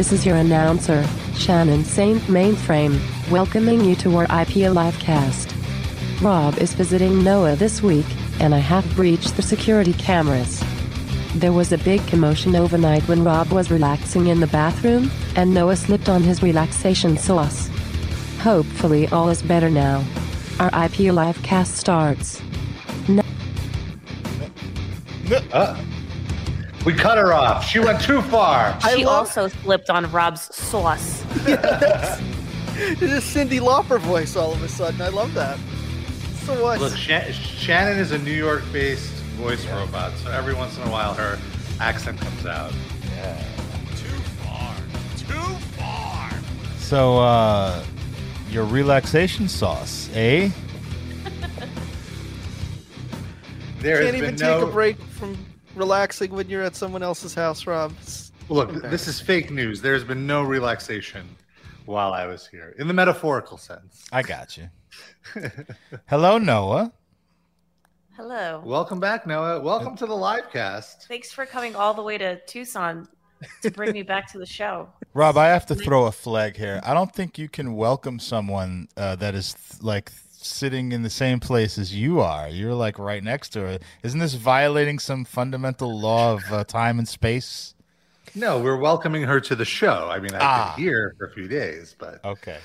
This is your announcer, Shannon Saint Mainframe, welcoming you to our IP Livecast. Rob is visiting Noah this week, and I have breached the security cameras. There was a big commotion overnight when Rob was relaxing in the bathroom, and Noah slipped on his relaxation sauce. Hopefully, all is better now. Our IP Livecast starts. Uh, we cut her off. She went too far. She love- also slipped on Rob's sauce. It is Cyndi Lauper voice all of a sudden. I love that. So what? Look, Sha- Shannon is a New York-based voice robot, so every once in a while her accent comes out. Yeah. Too far. Too far. So, uh, your relaxation sauce, eh? There Can't has even been take no. a break from relaxing when you're at someone else's house, Rob. It's- Look, this is fake news. There has been no relaxation while I was here, in the metaphorical sense. I got you. Hello, Noah. Hello. Welcome back, Noah. Welcome to the live cast. Thanks for coming all the way to Tucson to bring me back to the show. Rob, I have to throw a flag here. I don't think you can welcome someone uh, that is like sitting in the same place as you are. You're like right next to her. Isn't this violating some fundamental law of uh, time and space? No, we're welcoming her to the show. I mean, I've Ah. been here for a few days, but Okay.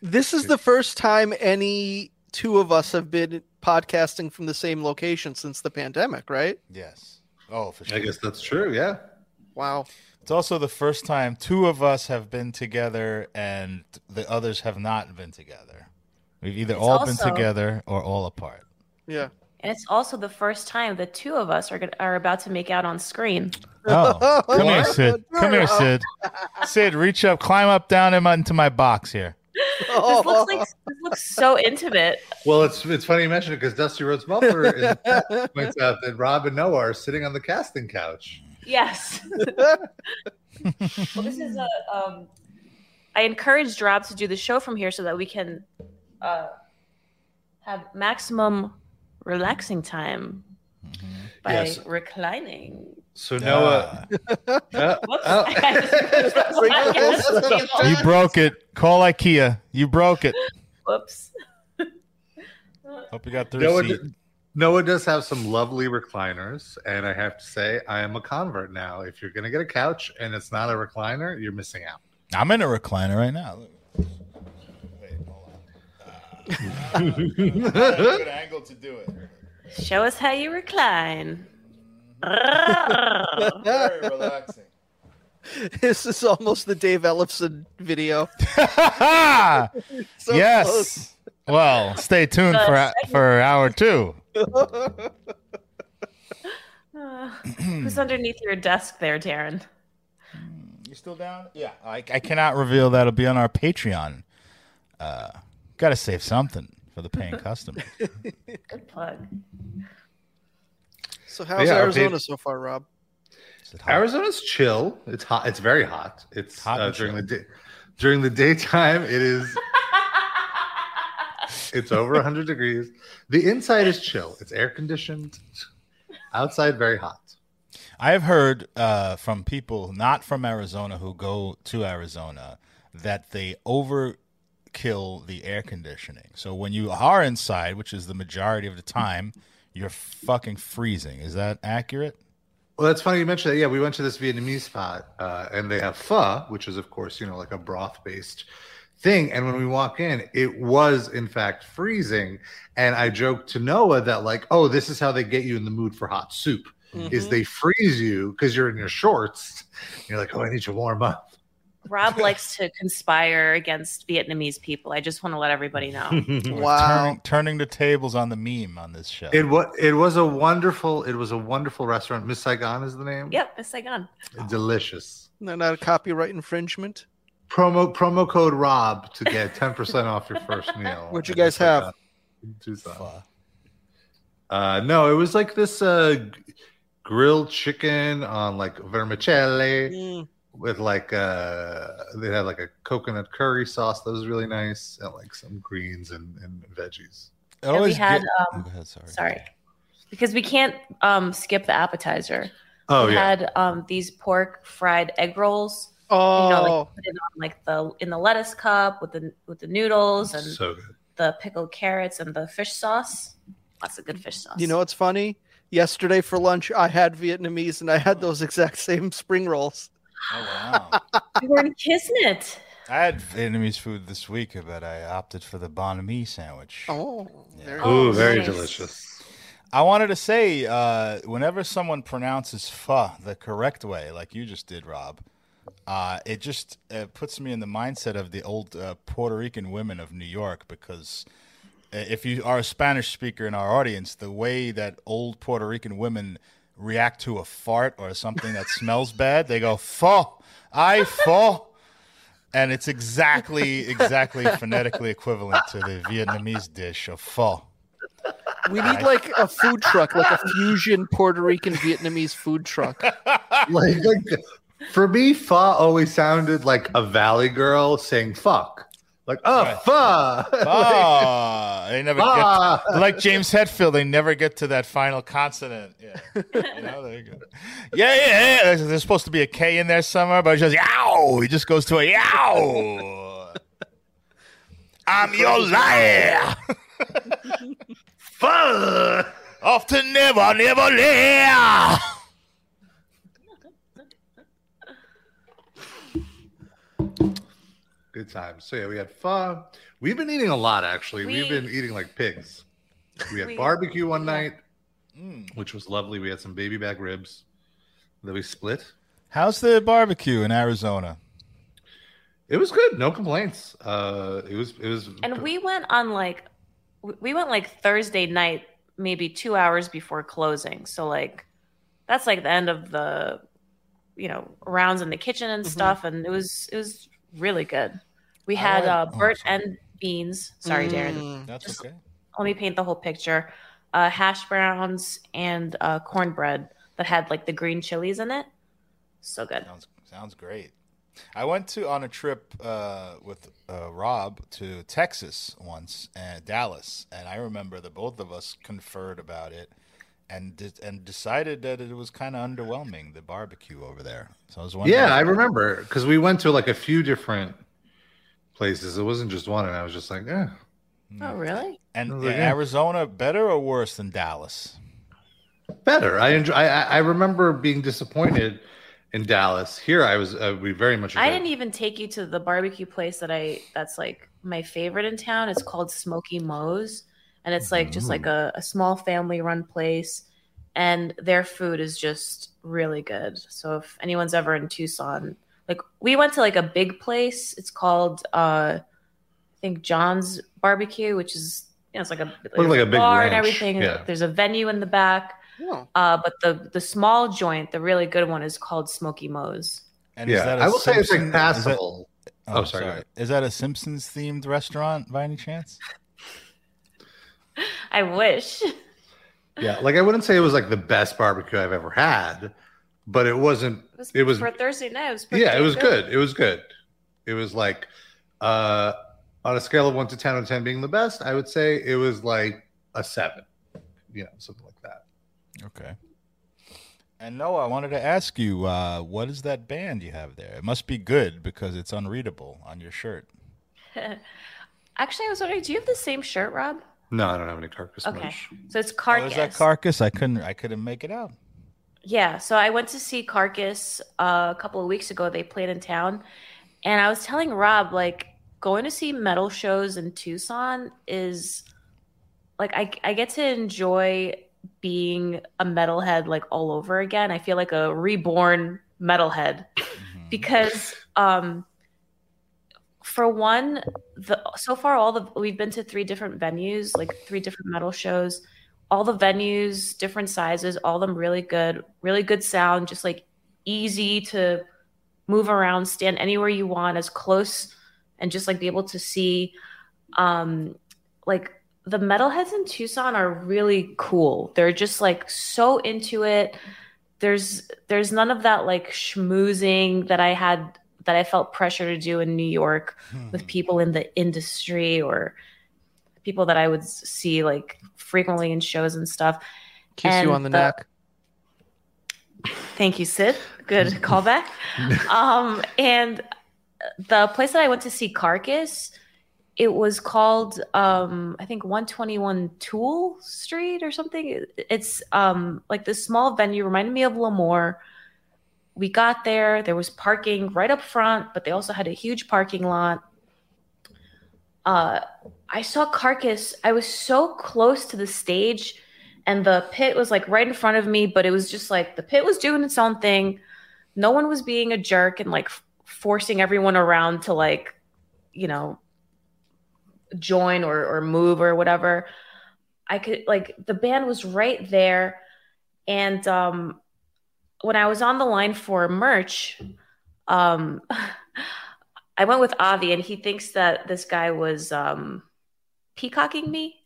This is the first time any two of us have been podcasting from the same location since the pandemic, right? Yes. Oh, for sure. I guess that's true. Yeah. Wow. It's also the first time two of us have been together and the others have not been together. We've either It's all been together or all apart. Yeah. And it's also the first time the two of us are, gonna, are about to make out on screen. Oh, come here, Sid. Come here, Sid. Sid, reach up, climb up, down in into my box here. This looks like this looks so intimate. Well, it's it's funny you mention it because Dusty Rhodes Muffler in points out that Rob and Noah are sitting on the casting couch. Yes. well, this is a. Um, I encouraged Rob to do the show from here so that we can uh, have maximum relaxing time by Yes. reclining. So Noah, Uh, Whoops. oh. You broke it. Call IKEA. You broke it. Whoops. Hope you got the Noah, receipt. d- Noah does have some lovely recliners, and I have to say, I am a convert now. If you're gonna get a couch and it's not a recliner, you're missing out. I'm in a recliner right now. Look. Wait, hold on. Good angle to do it. Show us how you recline. Very relaxing. this is almost the Dave Ellefson video. So yes. close. Well, stay tuned for for hour two. Uh, who's underneath your desk there, Darren? You still down? Yeah. I, I cannot reveal that'll be on our Patreon. Uh, Got to save something for the paying customer. Good plug. So how's Yeah, Arizona page- so far, Rob? Is it hot? Arizona's chill. It's hot. It's very hot. It's Hot uh, and during the day. During the daytime, it is. it's over 100 degrees. The inside is chill. It's air conditioned. Outside, very hot. I have heard uh, from people not from Arizona who go to Arizona that they overkill the air conditioning. So when you are inside, which is the majority of the time, you're fucking freezing. Is that accurate? Well, that's funny you mentioned that. Yeah, we went to this Vietnamese spot, uh, and they have pho, which is, of course, you know, like a broth-based thing. And when we walk in, it was in fact freezing. And I joked to Noah that, like, oh, this is how they get you in the mood for hot soup. Is Mhm. they freeze you because you're in your shorts. You're like, oh, I need to warm up. Rob likes to conspire against Vietnamese people. I just want to let everybody know. Wow. Turning, turning the tables on the meme on this show. It was it was a wonderful it was a wonderful restaurant. Miss Saigon is the name. yep, Miss Saigon. delicious. No, not a copyright infringement. Promo promo code Rob to get ten percent off your first meal. What'd you guys have? Tucson. Uh, no, it was like this uh, grilled chicken on like vermicelli Mm, with like uh, they had like a coconut curry sauce that was really nice and like some greens and, and veggies. It And we always had, get- um, Oh, go ahead, sorry. Sorry. Because we can't um, skip the appetizer. Oh we yeah, had um, these pork fried egg rolls Oh, You know, like put it on like the in the lettuce cup with the with the noodles and So good. the pickled carrots and the fish sauce. That's a good fish sauce. you know what's funny? Yesterday for lunch, I had Vietnamese and I had those exact same spring rolls. Oh wow! you weren't kissing it. I had Vietnamese food this week, but I opted for the banh mi sandwich. Oh, there Oh, Ooh, very nice. delicious. I wanted to say, uh, whenever someone pronounces "pho" the correct way, like you just did, Rob, uh, it just uh, puts me in the mindset of the old uh, Puerto Rican women of New York. Because uh, if you are a Spanish speaker in our audience, the way that old Puerto Rican women react to a fart or something that smells bad, they go "pho," "I pho." And it's exactly, exactly phonetically equivalent to the Vietnamese dish of pho. We need like a food truck, like a fusion Puerto Rican Vietnamese food truck. like, like for me, pho always sounded like a valley girl saying fuck. Like, oh, Right. pho. Ah, they never Ah. get like James Hetfield. They never get to that final consonant. Yeah, you know, there you go. Yeah, yeah, yeah. There's, supposed to be a K in there somewhere, but it's just yow. He just goes to a yow. I'm your liar. Pho. Off to never, never land. Good times. So yeah, we had pho. We've been eating a lot actually. We, have been eating like pigs. We had We- barbecue one yeah. night, Mm. which was lovely. We had some baby back ribs that we split. How's the barbecue in Arizona? It was good. No complaints. Uh, it was. It was. And we went on like we- we went like Thursday night, maybe two hours before closing. So like that's like the end of the you know rounds in the kitchen and Mhm. stuff, and it was it was really good. We had like- uh, oh, Bert sorry. and beans. Sorry, Darren. Mm. That's Just- okay. Let me paint the whole picture. Uh, hash browns and uh, cornbread that had like the green chilies in it. So good. Sounds sounds great. I went to on a trip uh, with uh, Rob to Texas once and Dallas, and I remember that both of us conferred about it and de- and decided that it was kind of underwhelming the barbecue over there. So I was wondering. Yeah, I remember because we went to like a few different places. It wasn't just one, and I was just like, yeah. Oh, really? And I was yeah, like, yeah. Arizona better or worse than Dallas? better. I enjoy. I, I I remember being disappointed in Dallas. Here, I was. Uh, we very much. I didn't even take you to the barbecue place that I that's like my favorite in town. It's called Smoky Moe's, and it's like just like a, a small family run place, and their food is just really good. So if anyone's ever in Tucson, like we went to like a big place. It's called uh, I think John's Barbecue, which is you know it's like a, Looked like a big bar and everything. yeah. There's a venue in the back. Oh. Uh, but the the small joint, the really good one, is called Smoky Moe's. And is Yeah, that a I will say it's like Simpson- is that- oh, Oh, sorry, go ahead. Is that a Simpsons themed restaurant by any chance? I wish. Yeah, like I wouldn't say it was like the best barbecue I've ever had, but it wasn't. It was, It was- for Thursday night. It was Yeah, it was good. It was good. It was like uh on a scale of one to ten, on ten being the best, I would say it was like a seven. You know, something like that. Okay. And Noah, I wanted to ask you, uh, what is that band you have there? It must be good because it's unreadable on your shirt. Actually, I was wondering, do you have the same shirt, Rob? No, I don't have any carcass Okay, much. so it's Oh, Carcass. is that Carcass? I couldn't. I couldn't make it out. Yeah, so I went to see Carcass uh, a couple of weeks ago. They played in town, and I was telling Rob like going to see metal shows in Tucson is like I I get to enjoy being a metalhead like all over again. I feel like a reborn metalhead. Mhm. because um for one the so far all the we've been to three different venues like three different metal shows all the venues different sizes all of them really good really good sound just like easy to move around stand anywhere you want as close and just like be able to see um like the metalheads in Tucson are really cool. They're just like so into it. There's there's none of that like schmoozing that I had that I felt pressure to do in New York with people in the industry or people that I would see like frequently in shows and stuff. Kiss you on the, the- neck. Thank you, Sid. Good callback. um, and the place that I went to see Carcass, it was called um, I think 121 Tool Street or something. It's um, like this small venue, reminded me of Lemoore. We got there, there was parking right up front, but they also had a huge parking lot. Uh, I saw Carcass. I was so close to the stage, and the pit was like right in front of me, but it was just like the pit was doing its own thing. No one was being a jerk and like forcing everyone around to like, you know, join or, or move or whatever. I could like the band was right there. And um when I was on the line for merch, um I went with Avi and he thinks that this guy was um peacocking me,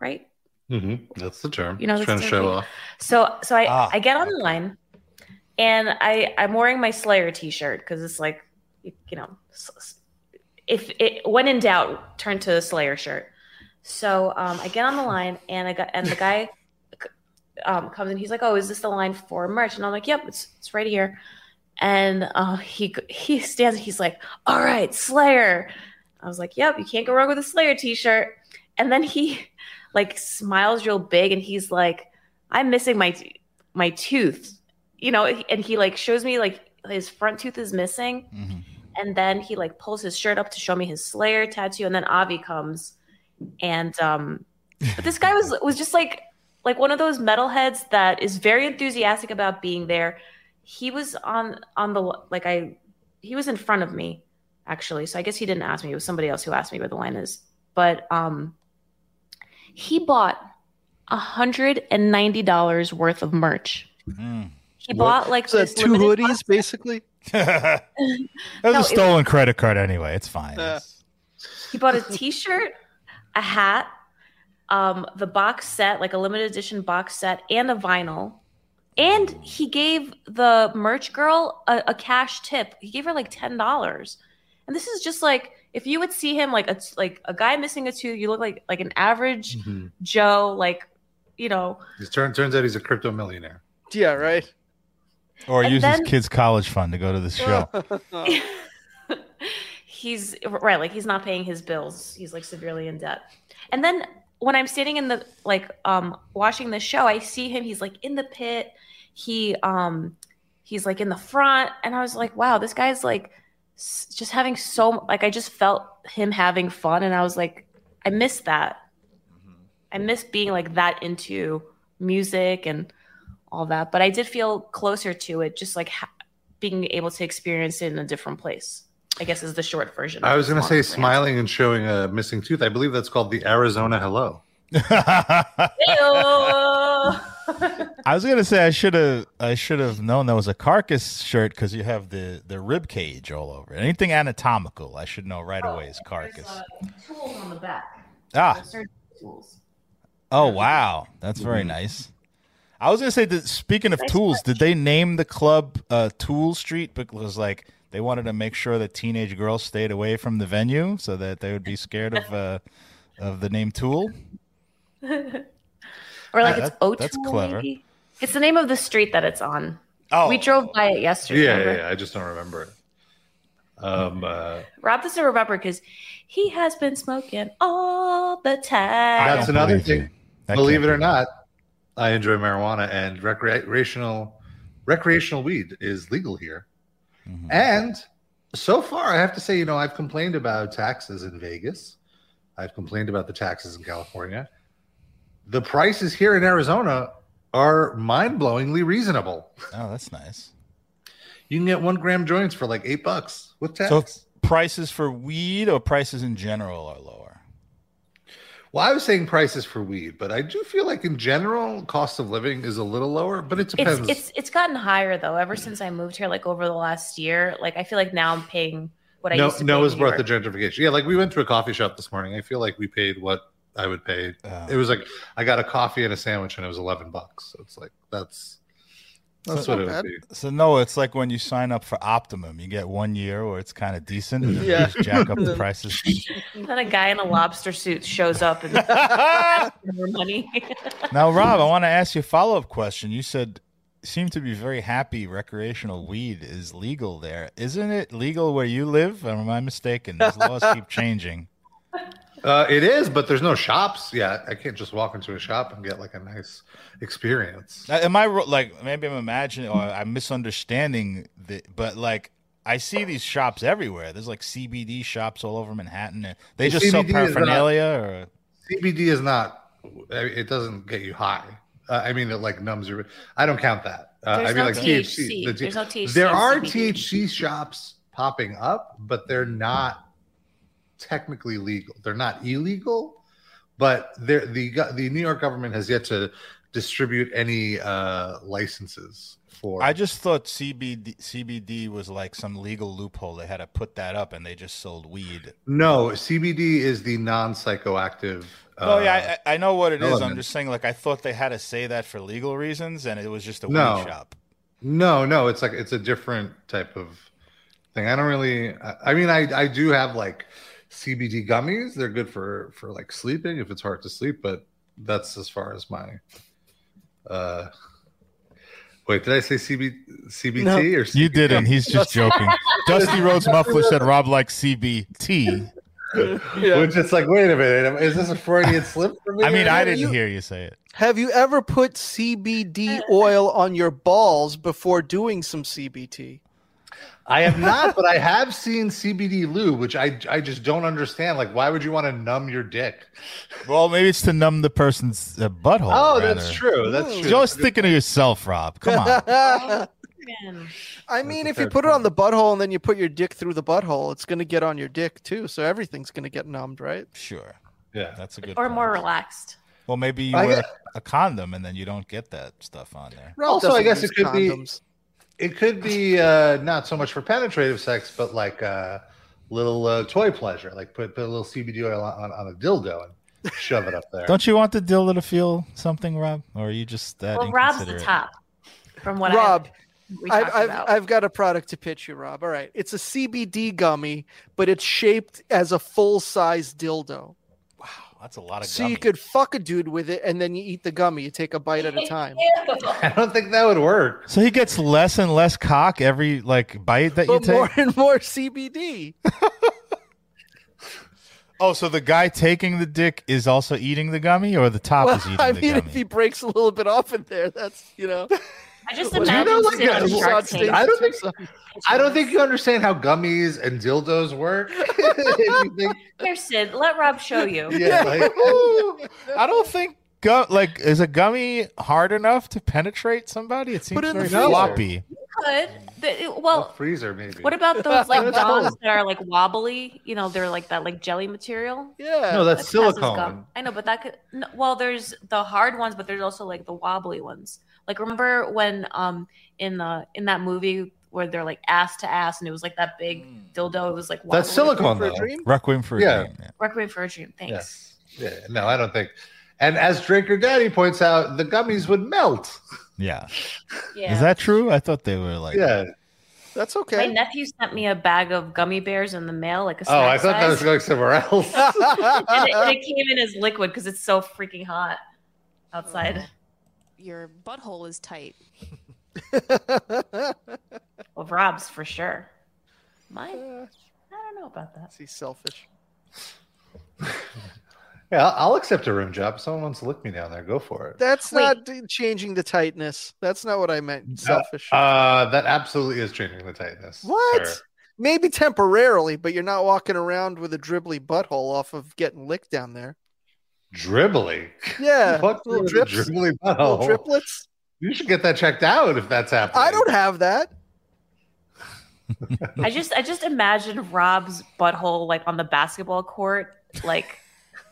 right? hmm That's the term. You know, He's that's trying to show off. So so I Ah. I get on the line and I I'm wearing my Slayer t-shirt because it's like you, you know s- s- if it when in doubt turn to a Slayer shirt. So um, I get on the line and I got and the guy um, comes in. He's like, "Oh, is this the line for merch?" And I'm like, "Yep, it's it's right here." And uh, he he stands. He's like, "All right, Slayer." I was like, "Yep, you can't go wrong with a Slayer t-shirt." And then he like smiles real big and he's like, "I'm missing my my tooth," you know. And he like shows me like his front tooth is missing, Mhm. and then he like pulls his shirt up to show me his Slayer tattoo, and then Avi comes, and um, but this guy was was just like like one of those metalheads that is very enthusiastic about being there. He was on on the like I he was in front of me actually, so I guess he didn't ask me. It was somebody else who asked me where the line is, but um, he bought a hundred and ninety dollars worth of merch. Mm. He What? bought like So this two hoodies, box- basically. that was No, a it- stolen credit card anyway. It's fine. Yeah. It's- He bought a T-shirt, a hat, um, the box set, like a limited edition box set, and a vinyl. And he gave the merch girl a, a cash tip. He gave her like ten dollars. And this is just like if you would see him like a like a guy missing a tooth, you look like like an average Mhm. Joe, like you know. He's turn, turns out he's a crypto millionaire. Yeah, right. Or And use then- his kids' college fund to go to the show. he's right like he's not paying his bills he's like severely in debt and then when i'm sitting in the like um watching the show i see him he's like in the pit. He um he's like in the front. And i was like wow this guy's like s- just having so like i just felt him having fun. And i was like i miss that. I miss being like that into music and all that. But i did feel closer to it just like ha- being able to experience it in a different place i guess is the short version I was going to say rant. smiling and showing a missing tooth. I believe that's called the Arizona Hello. I was gonna say I should have I should have known that was a carcass shirt because you have the the rib cage all over it. Anything anatomical, I should know right away is carcass. Uh, tools on the back. Ah, tools. oh wow, that's very nice. I was gonna say that speaking of Nice tools, touch. did they name the club uh, Tool Street because like they wanted to make sure that teenage girls stayed away from the venue so that they would be scared of uh, of the name Tool? Or like That- it's O'Toole. that's clever. maybe? It's the name of the street that it's on. Oh, We drove by it yesterday. Yeah, yeah, yeah, I just don't remember it. Um, uh, Rob doesn't remember because he has been smoking all the time. That's another thing. That believe it or be not, I enjoy marijuana and recreational recreational weed is legal here. Mhm. And so far, I have to say, you know, I've complained about taxes in Vegas. I've complained about the taxes in California. The prices here in Arizona are mind-blowingly reasonable. Oh, that's nice. You can get one gram joints for like eight bucks with tax. So prices for weed or prices in general are lower. Well, I was saying prices for weed, but I do feel like in general, cost of living is a little lower, but it depends. It's it's it's gotten higher though. Ever since I moved here, like over the last year, like I feel like now I'm paying what I no, used to. pay Noah's in New brought the gentrification. Yeah, like we went to a coffee shop this morning. I feel like we paid what I would pay. Uh, It was like I got a coffee and a sandwich, and it was eleven bucks. So it's like that's that's So- what it would be. so no, it's like when you sign up for Optimum, you get one year where it's kind of decent, and then you Yeah. just jack up the prices. Then a guy in a lobster suit shows up and asks for more money. now, Rob, I want to ask you a follow up question. You said seem to be very happy recreational weed is legal there. Isn't it legal where you live? Or am I mistaken? These laws keep changing. Uh, it is, but there's no shops yet. I can't just walk into a shop and get like a nice experience. Am I like maybe I'm imagining or I'm misunderstanding the but like I see these shops everywhere. There's like CBD shops all over Manhattan. They Well, just sell CBD is not- paraphernalia or CBD is not. It doesn't get you high. Uh, I mean, it like numbs your. I don't count that. Uh, There's I mean, no like THC. The There's no THC There are CBD. THC shops popping up, but they're not technically legal. They're not illegal, but they're, the the New York government has yet to distribute any uh, licenses for. I just thought CBD CBD was like some legal loophole. They had to put that up and they just sold weed. no CBD is the non psychoactive. oh yeah, I, I know what it is. I'm just saying like I thought they had to say that for legal reasons and it was just a No. weed shop. No, no, it's like it's a different type of thing. I don't really. I, I mean, I I do have like CBD gummies. They're good for for like sleeping if it's hard to sleep, but that's as far as my. uh Wait, did I say CB, CBT No. or You didn't. He's just joking. Dusty Rhodes Muffler said Rob likes CBT. Yeah. Which it's like, wait a minute, is this a Freudian slip for me? I mean, I didn't you- hear you say it. Have you ever put CBD oil on your balls before doing some CBT? I have not, but I have seen CBD lube, which I I just don't understand. Like, why would you want to numb your dick? Well, maybe it's to numb the person's uh, butthole. Oh, that's true. That's true. You're always thinking of yourself, Rob. Come on. I mean, if you fair put it on the butthole and then you put your dick through the butthole, it's going to get on your dick too. So everything's going to get numbed, right? Sure. Yeah. That's a good Or point. more relaxed. Well, maybe you I wear get- a condom and then you don't get that stuff on there. Ralph Also, I guess it could be- condoms. It could be uh, not so much for penetrative sex, but like a little uh, toy pleasure. Like put, put a little CBD oil on, on a dildo and shove it up there. Don't you want the dildo to feel something, Rob? Or are you just that Well, Rob's the top. From what Rob, I we I've, talked I've. I've got a product to pitch you, Rob. All right. It's a CBD gummy, but it's shaped as a full size dildo. Wow, that's a lot of So gummy. you could fuck a dude with it and then you eat the gummy. You take a bite at a time. I don't think that would work. So he gets less and less cock every like bite that you But take. more and more CBD. Oh, so the guy taking the dick is also eating the gummy, or the top Well, is eating I the mean, gummy? if he breaks a little bit off in there, that's, you know. I just Well, you imagine know, like, sitting on uh, Shark Tank. I don't think- some- I don't think you understand how gummies and dildos work. If think- Here, Sid, let Rob show you. yeah, like, I don't think gu- like is a gummy hard enough to penetrate somebody. It seems Put it in very floppy. Could. The- it- a well, freezer maybe. what about those like That's dogs cool. that are like wobbly? You know, they're like that like jelly material. Yeah. no, that's That silicone. I know, but that could. No, well, there's the hard ones, but there's also like the wobbly ones. Like remember when um in the in that movie where they're like ass to ass and it was like that big dildo. It was like. That's silicone For a though. dream? Requiem for a Yeah. Dream. yeah. Requiem for a Dream. Thanks. Yeah, no, I don't think. And as Drinker Daddy points out, the gummies would melt. Yeah. Yeah. Is that true? I thought they were like. Yeah. That's okay. My nephew sent me a bag of gummy bears in the mail, like a Oh, I snack thought that was size. going somewhere else. and, it, and it came in as liquid because it's so freaking hot outside. Your butthole is tight. Well, Rob's for sure. Mine, I don't know about that. He's selfish. yeah, I'll, I'll accept a room job. If someone wants to lick me down there, go for it. That's Wait. not changing the tightness. That's not what I meant. Selfish. Uh, that absolutely is changing the tightness. what? sir. Maybe temporarily, but you're not walking around with a dribbly butthole off of getting licked down there. Dribbly. Yeah, What's little with drips, the little triplets. You should get that checked out if that's happening. I don't have that. I just, I just imagine Rob's butthole like on the basketball court, like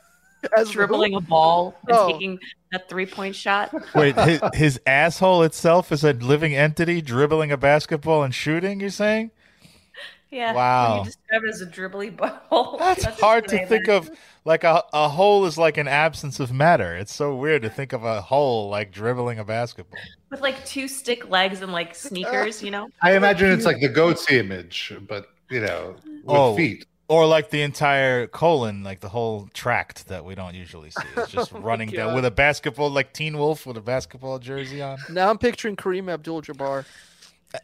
As the dribbling a ball and Oh. taking a three-point shot. Wait, his, his asshole itself is a living entity dribbling a basketball and shooting. You're saying Yeah. Wow. You describe it as a dribbly butthole. that's just hard to think of. Like a a hole is like an absence of matter. It's so weird to think of a hole like dribbling a basketball. with like two stick legs and like sneakers, you know. I imagine it's like the goat's image, but you know, with Oh. feet. Or like the entire colon, like the whole tract that we don't usually see. It's just oh running down with a basketball, like Teen Wolf with a basketball jersey on. Now I'm picturing Kareem Abdul-Jabbar.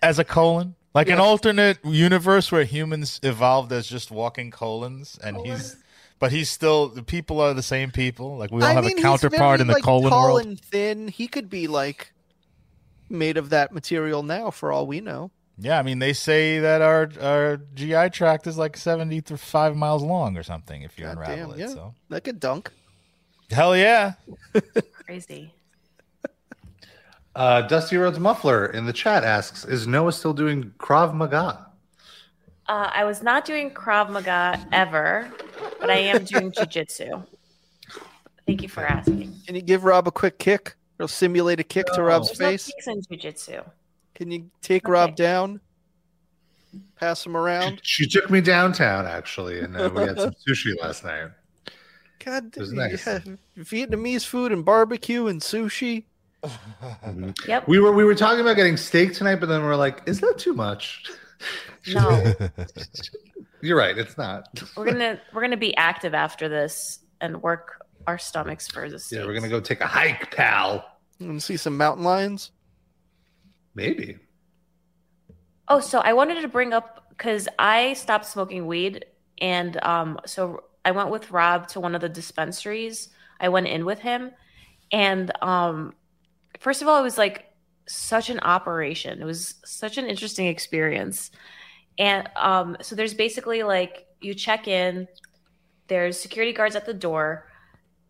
As a colon? Like an alternate universe where humans evolved as just walking colons and oh, he's but he's still the people are the same people. Like we all I have mean, a counterpart very, in the like, colon tall world. and thin. He could be like made of that material now, for all we know. Yeah, I mean they say that our our GI tract is like seventy to five miles long or something if you God unravel damn, it. yeah. So That could dunk. hell yeah. Crazy. Uh, Dusty Rhodes Muffler in the chat asks, "Is Noah still doing Krav Maga?" Uh, I was not doing Krav Maga ever, but I am doing Jiu-Jitsu. Thank you for asking. Can you give Rob a quick kick? Or simulate a kick to Rob's There's no face? kicks in jujitsu. Can you take Okay. Rob down? Pass him around? She took me downtown actually, and uh, we had some sushi last night. God, was damn, nice. yeah, Vietnamese food and barbecue and sushi. Yep. We were we were talking about getting steak tonight, but then we're like, "Is that too much?" No, You're right. It's not. we're gonna we're gonna be active after this and work our stomachs for the Yeah, we're gonna go take a hike, pal. And see some mountain lions. Maybe. Oh, so I wanted to bring up because I stopped smoking weed, and um, so I went with Rob to one of the dispensaries. I went in with him, and um, first of all, it was like such an operation. It was such an interesting experience, and um, so there's basically like you check in, there's security guards at the door,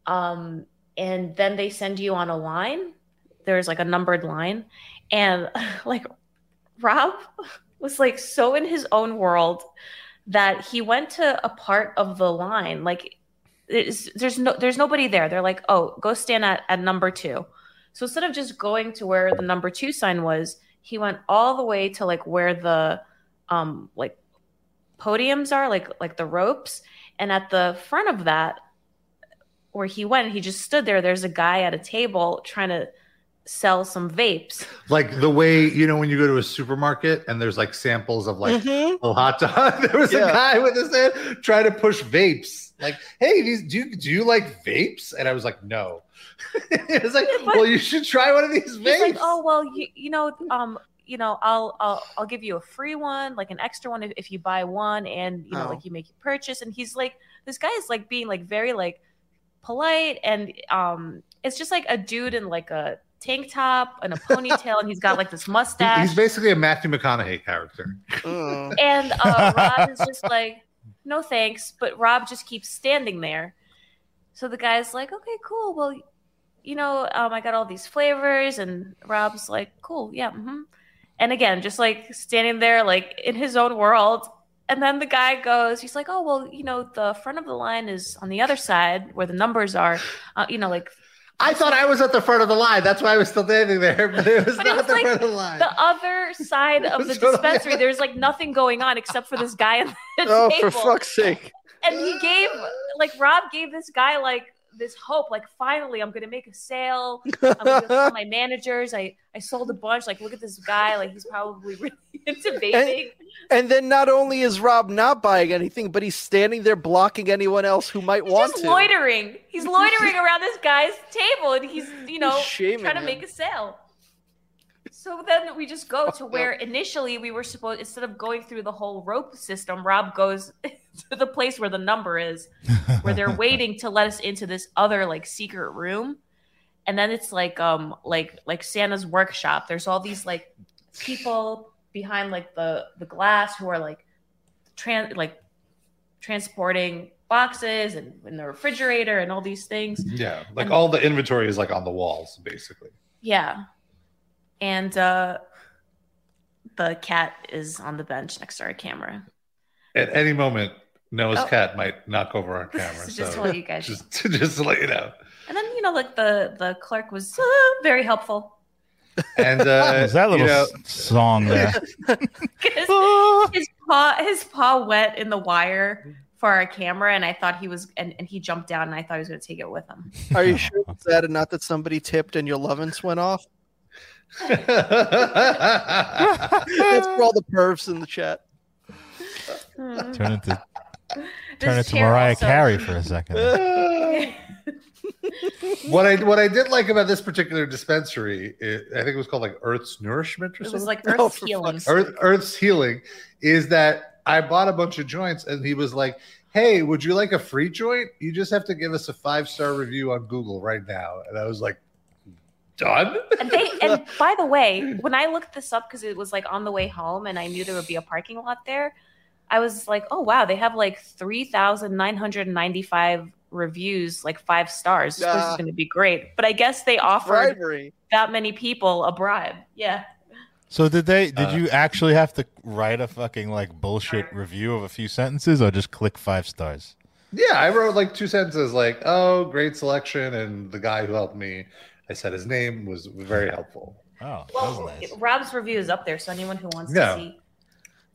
um, and then they send you on a line. There's like a numbered line, and like Rob was like so in his own world that he went to a part of the line like there's, there's no there's nobody there. They're like, "Oh, go stand at at number 2." So instead of just going to where the number 2 sign was, he went all the way to like where the um like podiums are, like like the ropes, and at the front of that where he went, he just stood there. There's a guy at a table trying to sell some vapes. Like the way you know when you go to a supermarket and there's like samples of like Mhm. little hot dog. There was Yeah. a guy with his hand trying to push vapes. Like, hey, do you do you like vapes? And I was like, no. it's like, Yeah, well, you should try one of these vapes. He's like, oh well, you, you know, um, you know, I'll I'll I'll give you a free one, like an extra one if, if you buy one, and you know, Oh. like you make your purchase. And he's like, this guy is like being like very like polite, and um, it's just like a dude in like a tank top and a ponytail, and he's got like this mustache. He's basically a Matthew McConaughey character. Uh, And uh, Rob is just like, no thanks. But Rob just keeps standing there. So the guy's like, okay, cool. Well, you know, um, I got all these flavors. And Rob's like, cool. Yeah. hmm And again, just like standing there, like in his own world. And then the guy goes, he's like, oh, well, you know, the front of the line is on the other side where the numbers are, uh, you know, like I thought I was at the front of the line. That's why I was still standing there, but it was But it not was the like front of the line. the other side of the dispensary. There's like nothing going on except for this guy on the oh, table. for fuck's sake. and he gave like Rob gave this guy like this hope, like finally I'm gonna make a sale. I'm gonna tell my managers I I sold a bunch. Like look at this guy, like he's probably really into vaping. And then not only is Rob not buying anything, but he's standing there blocking anyone else who might He's want just to. loitering. He's loitering around this guy's table, and he's you know He's trying to him. make a sale. So then we just go to where initially we were supposed instead of going through the whole rope system, Rob goes to the place where the number is, where they're waiting to let us into this other like secret room. And then it's like um like like Santa's workshop. There's all these like people behind like the the glass who are like trans like transporting boxes and in the refrigerator and all these things. yeah, like And- all the inventory is like on the walls, basically. Yeah. And uh the cat is on the bench next to our camera. At any moment, Noah's Oh. cat might knock over our camera. So just so to let you guys just, just to let you know. And then you know like the the clerk was uh, very helpful. And uh, Was that little you know, s- song there? 'Cause his paw his paw wet in the wire for our camera and I thought he was and, and he jumped down and I thought he was gonna take it with him. Are you sure it's that and not that somebody tipped and your lovin's went off? That's for all the pervs in the chat. Hmm. Turn into Turn This it to Mariah also- Carey for a second. what I what I did like about this particular dispensary, it, I think it was called like Earth's Nourishment or It something. was like Oh, Earth's for healing. Earth Earth's Healing, is that I bought a bunch of joints and he was like, "Hey, would you like a free joint? You just have to give us a five star review on Google right now." And I was like, "Done." And they and by the way, when I looked this up because it was like on the way home and I knew there would be a parking lot there, I was like, oh wow, they have like three thousand nine hundred ninety five reviews, like five stars. This Ah. is going to be great. But I guess they offered Bribery. that many people a bribe. Yeah. So did they? Did Uh, you actually have to write a fucking like bullshit review of a few sentences, or just click five stars? Yeah, I wrote like two sentences, like, "Oh, great selection," and the guy who helped me, I said his name was very helpful. Oh, that Well, was nice. Rob's review is up there, so anyone who wants Yeah. to see.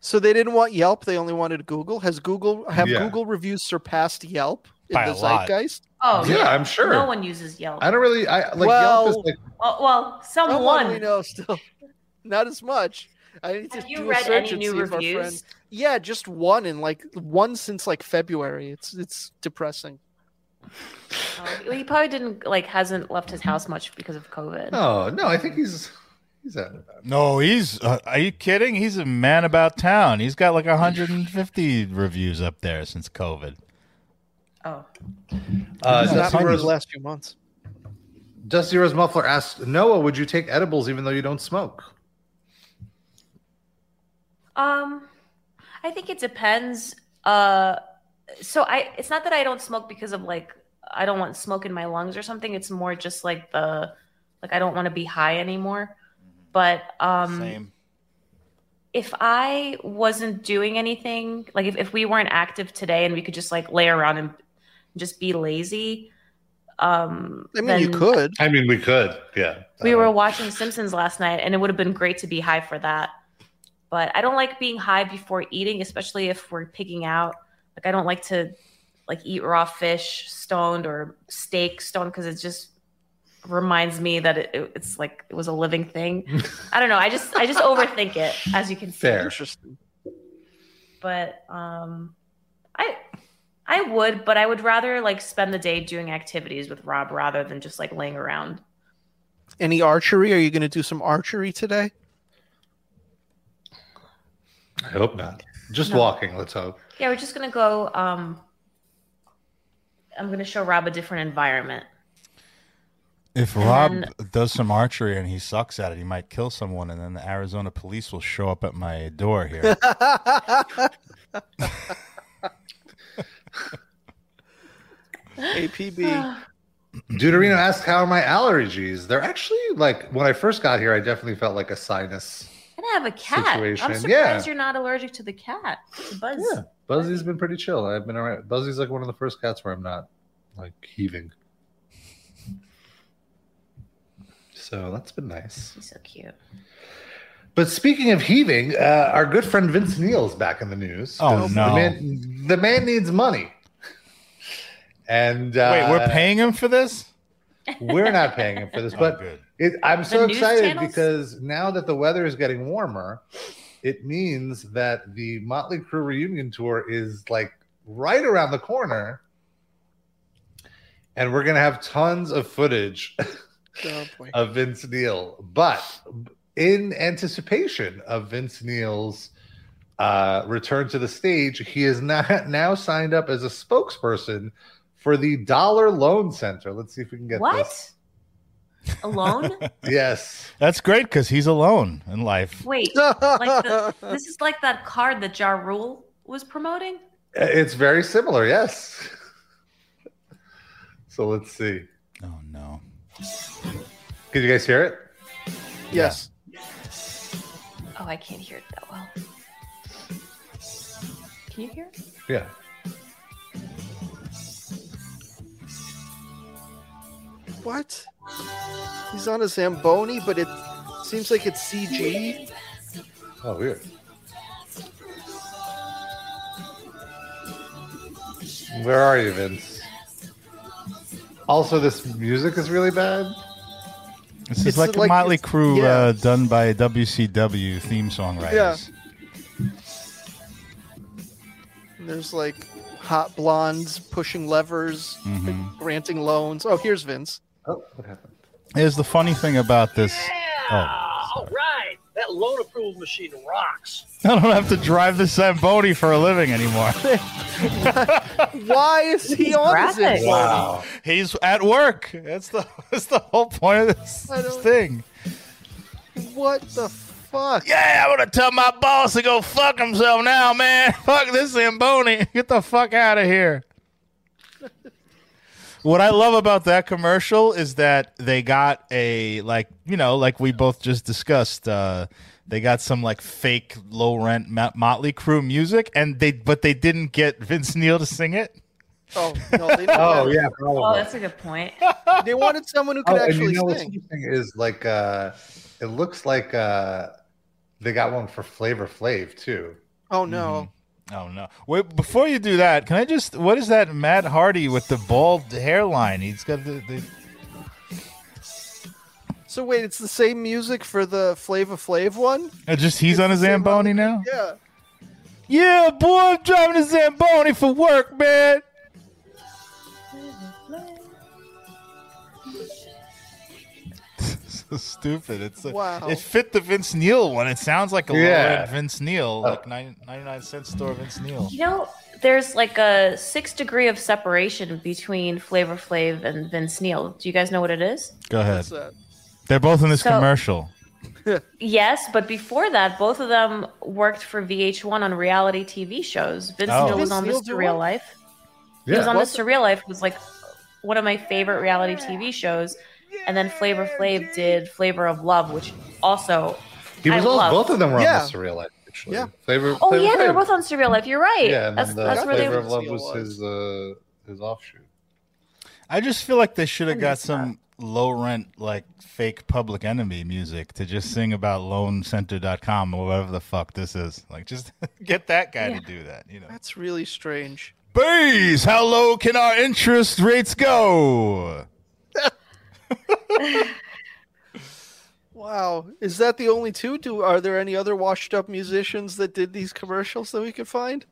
So they didn't want Yelp; they only wanted Google. Has Google have Yeah. Google reviews surpassed Yelp in By the a lot. zeitgeist? Oh Yeah, I'm sure. No one uses Yelp. I don't really, I like Well- Yelp is like, Oh, well, Someone someone. we know still, not as much. I need to Have you do a read search any new see friend. reviews? Yeah, just one in like one since like February. It's it's depressing. Oh, he probably didn't like hasn't left his house much because of COVID. no, no, I think he's he's out of that. No, he's. Uh, are you kidding? He's a man about town. He's got like 150 reviews up there since COVID. Oh, Uh, It's not Dusty Rose, the last few months. Dusty Rose Muffler asked Noah, "Would you take edibles even though you don't smoke?" Um, I think it depends. Uh, so I, it's not that I don't smoke because of like I don't want smoke in my lungs or something. It's more just like the, like I don't want to be high anymore. But um, Same. if I wasn't doing anything, like if, if we weren't active today and we could just like lay around and just be lazy, um, I mean, you could. I mean, we could, yeah. we were watching Simpsons last night, and it would have been great to be high for that. But I don't like being high before eating, especially if we're picking out. Like I don't like to like eat raw fish stoned or steak stoned because it just reminds me that it, it- it's like it was a living thing. I don't know. I just I just overthink it, as you can see. Fair. Interesting. But um, I I would, but I would rather like spend the day doing activities with Rob rather than just like laying around. Any archery? Are you going to do some archery today? I hope not. Just No. walking. Let's hope. Yeah, we're just gonna go. Um, I'm gonna show Rob a different environment. If And Rob then- does some archery and he sucks at it, he might kill someone, and then the Arizona police will show up at my door here. APB. Deuterino asked, "How are my allergies?" They're actually like when I first got here, I definitely felt like a sinus. And I have a cat. Situation, I'm surprised yeah. you're not allergic to the cat. To Buzz. Yeah, Buzzy's been pretty chill. I've been alright. Buzzy's like one of the first cats where I'm not like heaving. So that's been nice. He's so cute. But speaking of heaving, uh, our good friend Vince Neil's back in the news. Oh, the no. man, the man needs money. And uh, Wait, we're paying him for this? We're not paying him for this, Oh, but good. it, I'm so excited channels? because now that the weather is getting warmer, it means that the Motley Crue reunion tour is like right around the corner, and we're gonna have tons of footage Oh, of Vince Neil. But in anticipation of Vince Neil's uh, return to the stage, he is not now signed up as a spokesperson for the Dollar Loan Center. Let's see if we can get What? this. Alone? Yes. That's great because he's alone in life. Wait, like the, this is like that card that Ja Rule was promoting. It's very similar, yes. So let's see. Oh no. Can you guys hear it? yes. Oh, I can't hear it that well. Can you hear? it? Yeah. What? He's on a Zamboni, but it seems like it's CG. Oh, weird. Where are you, Vince? Also, this music is really bad. This is It's like, like- a Motley it's- Crue yeah. uh, done by WCW theme song writers. There's like hot blondes pushing levers, Mhm. granting loans. Oh, here's Vince. Oh, what happened? Here's the funny thing about this. All right. That loan approval machine rocks. I don't have to drive the Zamboni for a living anymore. Why is he on graphic. this? Wow. He's at work. That's the that's the whole point of this, this thing. What the fuck? Yeah, I'm gonna tell my boss to go fuck himself now, man. Fuck this Zamboni. Get the fuck out of here. What I love about that commercial is that they got a like you know like we both just discussed. Uh, they got some like fake low rent Mot- Motley Crue music, and they but they didn't get Vince Neil to sing it. Oh no, they, Oh have- yeah, Oh, that's a good point. they wanted someone who Oh, could and actually you know sing. interesting is like uh, it looks like uh, they got one for Flavor Flav too. Oh no. Oh no! Wait, before you do that, can I just? What is that Matt Hardy with the bald hairline? He's got the. the So wait, it's the same music for the Flavor Flav one? uh, just he's on a Zamboni now. Yeah. Yeah, boy, I'm driving a Zamboni for work, man. stupid. It's a, Wow. It fit the Vince Neil one. It sounds like a Yeah. low end Vince Neil, oh. like 90, 99 cent store Vince Neil. You know, there's like a six degree of separation between Flavor Flav and Vince Neil. Do you guys know what it is? Go ahead. They're both in this So- commercial. Yes, but before that, both of them worked for VH1 on reality TV shows. Vince Oh. Neil was on Neil Mr. do Real what? Life. He was on What Surreal Life. Was like one of my favorite reality TV shows. And then Flavor Flav did Flavor of Love, which also He was I all, love- both of them were Yeah. on Mr. Real Life. Actually. Yeah. Flavor. Oh Flavor yeah, they were both on Surreal Life. You're right. Yeah, and that's the that's where they Flavor of Love was, was. his uh, his offshoot. I just feel like they should have got miss that. some low rent, like fake public enemy music to just sing about loancenter.com or whatever the fuck this is. Like, just get that guy Yeah. to do that, you know. That's really strange. Bees, how low can our interest rates go? Wow. Is that the only two? Do are there any other washed up musicians that did these commercials that we could find?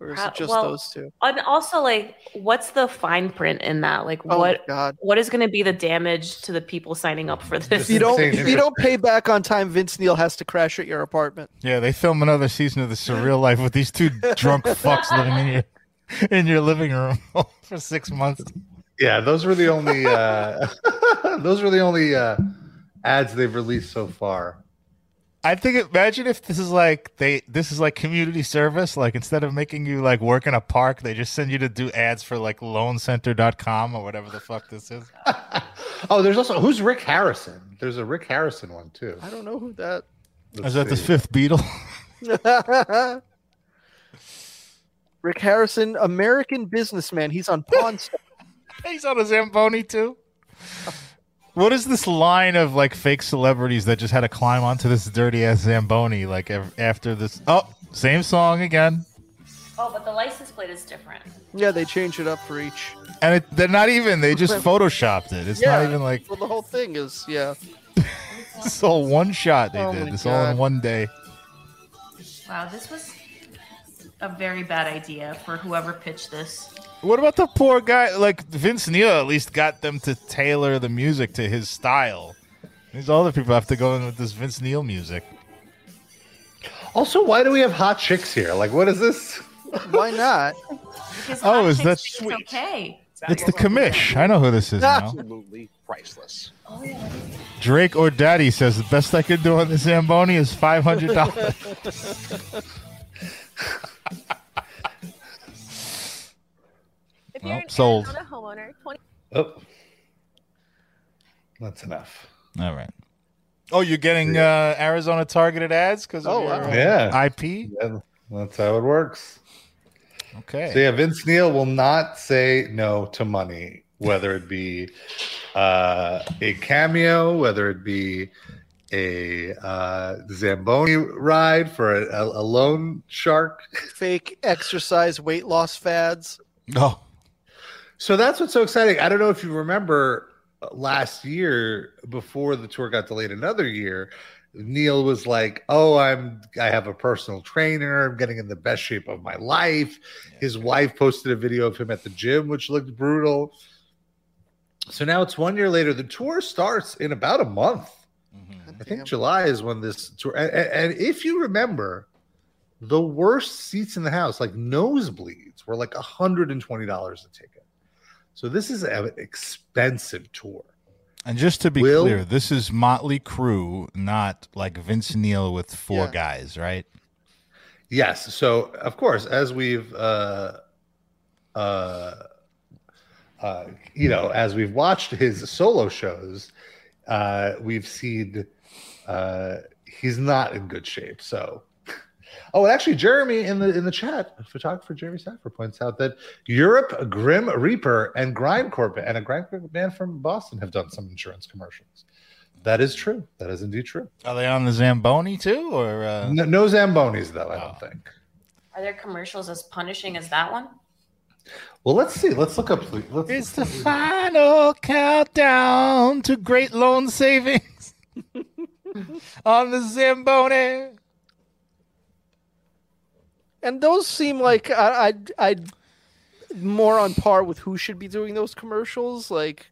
Or is Uh, it just well, those two? And also, like, what's the fine print in that? Like, Oh what god. what is going to be the damage to the people signing up for this? If you don't if you don't pay back on time, Vince Neil has to crash at your apartment. Yeah, they film another season of The Surreal Life with these two drunk fucks living in your in your living room for six months. Yeah, those were the only uh, those were the only uh, ads they've released so far. I think imagine if this is like they this is like community service. Like instead of making you like work in a park, they just send you to do ads for like loancenter.com or whatever the fuck this is. oh, there's also who's Rick Harrison? There's a Rick Harrison one too. I don't know who that. Let's Is that the fifth Beatle? Rick Harrison, American businessman. He's on Pawn Stars. He's on a Zamboni too. What is this line of like fake celebrities that just had to climb onto this dirty ass Zamboni like after this? Oh, same song again, Oh, but the license plate is different. Yeah, they change it up for each. and it, they're not even. They just photoshopped it. It's yeah. not even like Well, the whole thing is yeah. it's all one shot. They Oh did my this all in one day. Wow, this was a very bad idea for whoever pitched this. What about the poor guy? Like Vince Neil, at least got them to tailor the music to his style. These other people have to go in with this Vince Neil music. Also, why do we have hot chicks here? Like, what is this? Why not? Oh, is that sweet? it's okay? It's the commish. I know who this is now. Absolutely priceless. Oh yeah. Drake or Daddy says the best I could do on the Zamboni is five hundred dollars. If Well, you're an sold. Arizona homeowner, 20 Oh, that's enough. All right. Oh, you're getting uh, Arizona targeted ads because of Oh, your wow. uh, Yeah. IP. Yeah, that's how it works. Okay. So yeah, Vince Neil will not say no to money, whether it be uh, a cameo, whether it be a uh, Zamboni ride for a, a, a loan shark. Fake exercise weight loss fads. Oh, So that's what's so exciting. I don't know if you remember uh, last year before the tour got delayed another year, Neil was like, "Oh, I'm I have a personal trainer. I'm getting in the best shape of my life." His wife posted a video of him at the gym, which looked brutal. So now it's one year later. The tour starts in about a month. Mhm. I think July is when this tour. And, and- if you remember, the worst seats in the house, like nosebleeds, were like hundred and twenty dollars a ticket. So this is an expensive tour. And just to be Will- clear, this is Motley Crue, not like Vince Neil with four Yeah. guys, right? Yes. So of course, as we've uh uh uh you know, as we've watched his solo shows, uh we've seen uh he's not in good shape. So Oh, and actually, Jeremy in the in the chat, photographer Jeremy Saffer points out that Europe, Grim Reaper, and Grindcore and a Grindcore man from Boston have done some insurance commercials. That is true. That is indeed true. Are they on the Zamboni too, or uh, No, no Zambonis though. I don't Oh. think. Are there commercials as punishing as that one? Well, let's see. Let's look up. Let's, It's the final countdown to great loan savings Mm. on the Zamboni. And those seem like I, I'd, I'd more on par with who should be doing those commercials. Like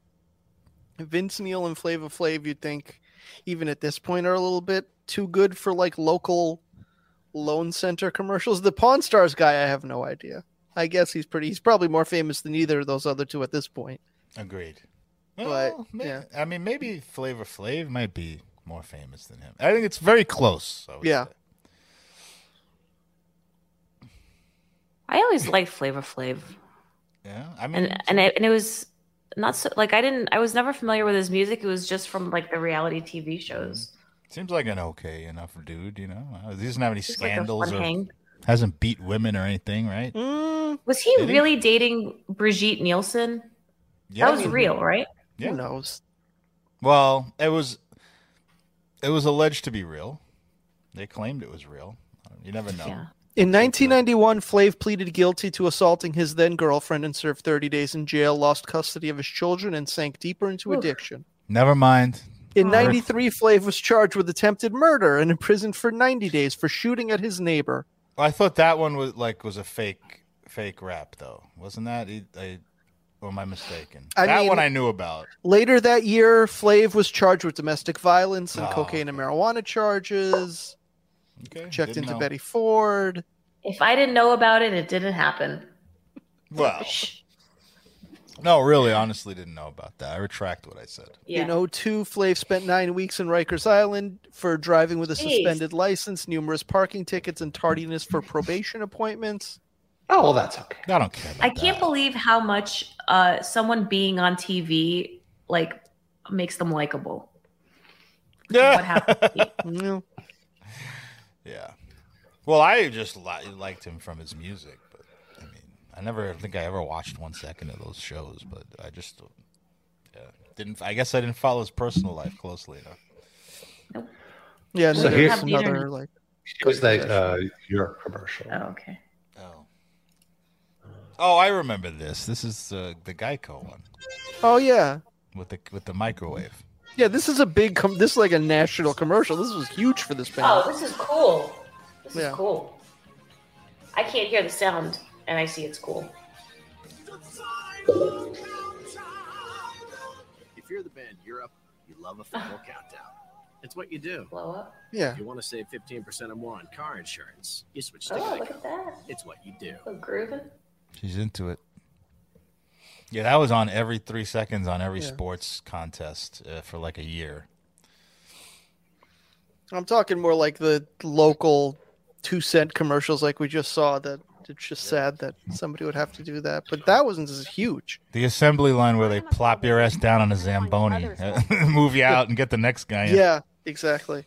Vince Neil and Flavor Flav, you'd think even at this point are a little bit too good for like local loan center commercials. The Pawn Stars guy, I have no idea. I guess he's pretty. He's probably more famous than either of those other two at this point. Agreed. But, Well, yeah. I mean, maybe Flavor Flav might be more famous than him. I think it's very close. I would Yeah. say. I always liked Flavor Flav, Yeah. I mean, and and it, and it was not so like I didn't. I was never familiar with his music. It was just from like the reality TV shows. seems like an okay enough dude. You know, he doesn't have any Just like a scandals fun or hang. hasn't beat women or anything, right? Mm, Was he Did he? really dating Brigitte Nielsen? Yeah. that was real, right? Yeah. Who knows? Well, it was it was alleged to be real. They claimed it was real. You never know. Yeah. In 1991, Flav pleaded guilty to assaulting his then girlfriend and served 30 days in jail, lost custody of his children, and sank deeper into Oof. addiction. Never mind. In Oh. 93, Flav was charged with attempted murder and imprisoned for 90 days for shooting at his neighbor. I thought that one was like was a fake fake rap though, wasn't that? He- I, or am I mistaken? I that mean- one I knew about. Later that year, Flav was charged with domestic violence and Oh, cocaine and marijuana charges. Okay, Checked didn't into know. Betty Ford. If I didn't know about it, it didn't happen. Well, no, really, honestly, didn't know about that. I retract what I said. Yeah. In 02, Flav spent nine weeks in Rikers Island for driving with a Jeez. suspended license, numerous parking tickets, and tardiness for probation appointments. Oh, well, that's okay. I don't care. About I can't that. believe how much uh, someone being on TV like makes them likable. Yeah. What happened? Yeah. Yeah. Well, I just li- liked him from his music, but I mean, I never think I ever watched one second of those shows, but I just yeah, didn't. I guess I didn't follow his personal life closely enough. Yeah, So so here- here's another like It was that uh, Europe commercial. oh, okay. Oh. I remember this. This is uh, the Geico one Oh yeah. with the with the microwave. Yeah, this is a big com- this is like a national commercial. This was huge for this band. Oh, this is cool. This Yeah. is cool. I can't hear the sound, and I see it's cool. If you're the band Europe, you love a final countdown. It's what you do. Blow up. Yeah. If you want to save 15% or more on car insurance, you switch to Oh, look Geico. at that. It's what you do. Look grooving. She's into it. Yeah, that was on every three seconds on every Yeah. sports contest uh, for like a year. I'm talking more like the local two cent commercials like we just saw that it's just sad that somebody would have to do that. But that wasn't as huge. The assembly line where they plop your ass down on a Zamboni, move you out, and get the next guy in. Yeah, exactly.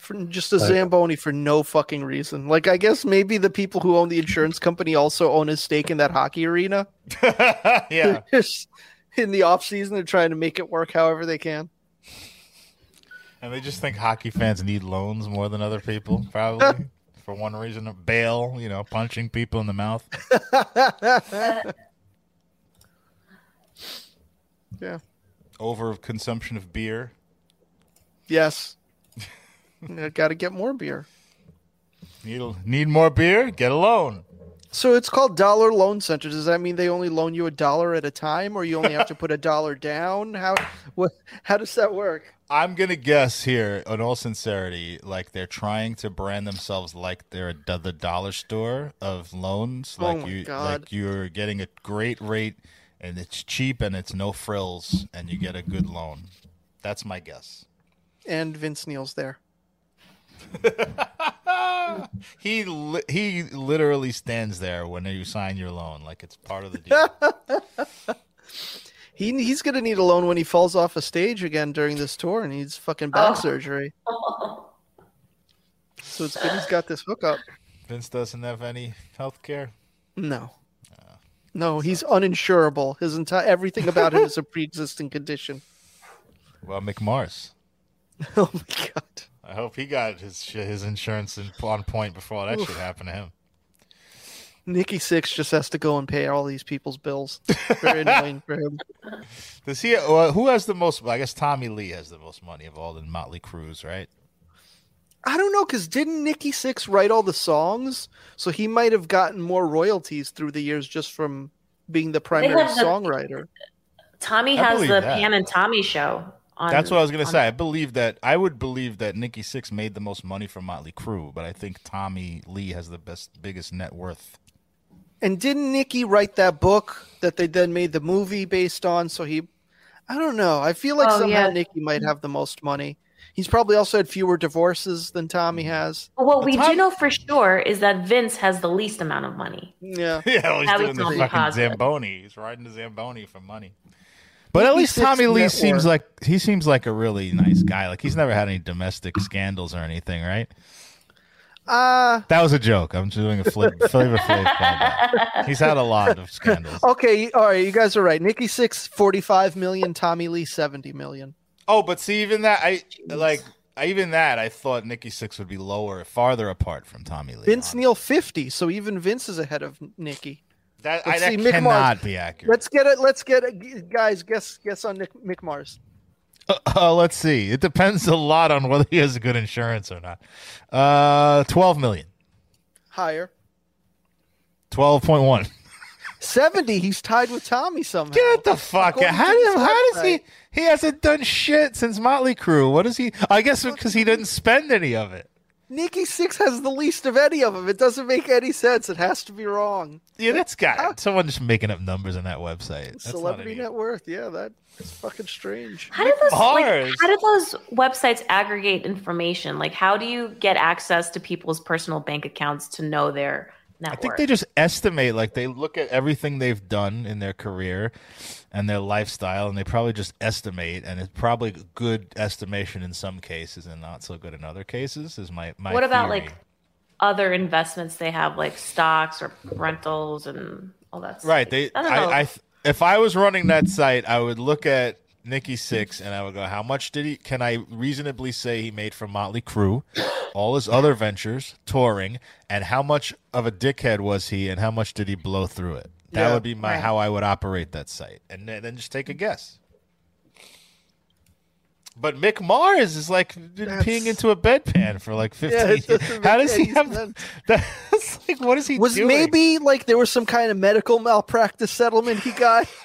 For just a Zamboni for no fucking reason. Like I guess maybe the people who own the insurance company also own a stake in that hockey arena. yeah. Just in the off season they're trying to make it work however they can. And they just think hockey fans need loans more than other people, probably. For one reason, bail, you know, punching people in the mouth. yeah. Over consumption of beer. Yes. Got to get more beer. Need need more beer? Get a loan. So it's called Dollar Loan Center. Does that mean they only loan you a dollar at a time, or you only have to put a dollar down? How what? How does that work? I'm gonna guess here, in all sincerity, like they're trying to brand themselves like they're a, the dollar store of loans. Oh Like my you, God. like you're getting a great rate, and it's cheap and it's no frills, and you get a good loan. That's my guess. And Vince Neil's there. He li- he literally stands there when you sign your loan, like it's part of the deal. He he's gonna need a loan when he falls off a stage again during this tour and needs fucking back Oh. surgery. So it's good he's got this hookup. Vince doesn't have any health care. No. Uh, no, he's uninsurable. His entire everything about him is a pre-existing condition. Well, Mick Mars. Oh my god. I hope he got his his insurance in, on point before that shit happened to him. Nikki Sixx just has to go and pay all these people's bills. Very annoying for him. Does he? Uh, who has the most? I guess Tommy Lee has the most money of all the Motley Crues, right? I don't know, because didn't Nikki Sixx write all the songs? So he might have gotten more royalties through the years just from being the primary have the- songwriter. Tommy has the that. Pam and Tommy show. On, That's what I was gonna on- say. I believe that. I would believe that Nikki Sixx made the most money from Motley Crue, but I think Tommy Lee has the best, biggest net worth. And didn't Nikki write that book that they then made the movie based on? So he, I don't know. I feel like Oh, somehow yeah. Nikki might have the most money. He's probably also had fewer divorces than Tommy mm-hmm. has. But what we Tom- do know for sure is that Vince has the least amount of money. Yeah. Yeah, well, he's That doing the fucking positive. Zamboni. He's riding the Zamboni for money. But at least Tommy Lee net seems like he seems like a really nice guy. Like he's never had any domestic scandals or anything, right? Uh That was a joke. I'm just doing a flavor flavor flav callback. He's had a lot of scandals. okay, all right, you guys are right. Nikki Sixx, 45 million, Tommy Lee 70 million. Oh, but see, even that, I like, even that, I thought Nikki Sixx would be lower, farther apart from Tommy Lee. Vince honestly. Neil 50, so even Vince is ahead of Nikki. That, I, let's that see, cannot be accurate. Let's get it. Let's get it, guys. Guess guess on Nick, Mick Mars. Uh, let's see. It depends a lot on whether he has a good insurance or not. Uh, twelve million. Higher. Twelve point one. 70. He's tied with Tommy somehow. Get the fuck out! How, do, how does he? He hasn't done shit since Motley Crue. What is he? I guess because he didn't spend any of it. Nikki Sixx has the least of any of them. It doesn't make any sense. It has to be wrong. Yeah, that's got someone just making up numbers on that website. That's Celebrity net worth. Yeah, that's fucking strange. How did those like, how did those websites aggregate information? Like, how do you get access to people's personal bank accounts to know their net I think they just estimate, like they look at everything they've done in their career and their lifestyle, and they probably just estimate, and it's probably good estimation in some cases and not so good in other cases. Is my my. what about theory. like other investments they have, like stocks or rentals and all that? stuff? right? They, I. I, I, if I was running that site, I would look at Nikki Sixx, and I would go, how much did he? Can I reasonably say he made from Motley Crue, all his other ventures, touring, and how much of a dickhead was he, and how much did he blow through it? That Yeah. would be my Right. how I would operate that site, and then, then just take a guess. But Mick Mars is like That's- peeing into a bedpan for like fifteen. Yeah, years. How does he have? sense. That's like what is he Was doing? maybe like there was some kind of medical malpractice settlement he got?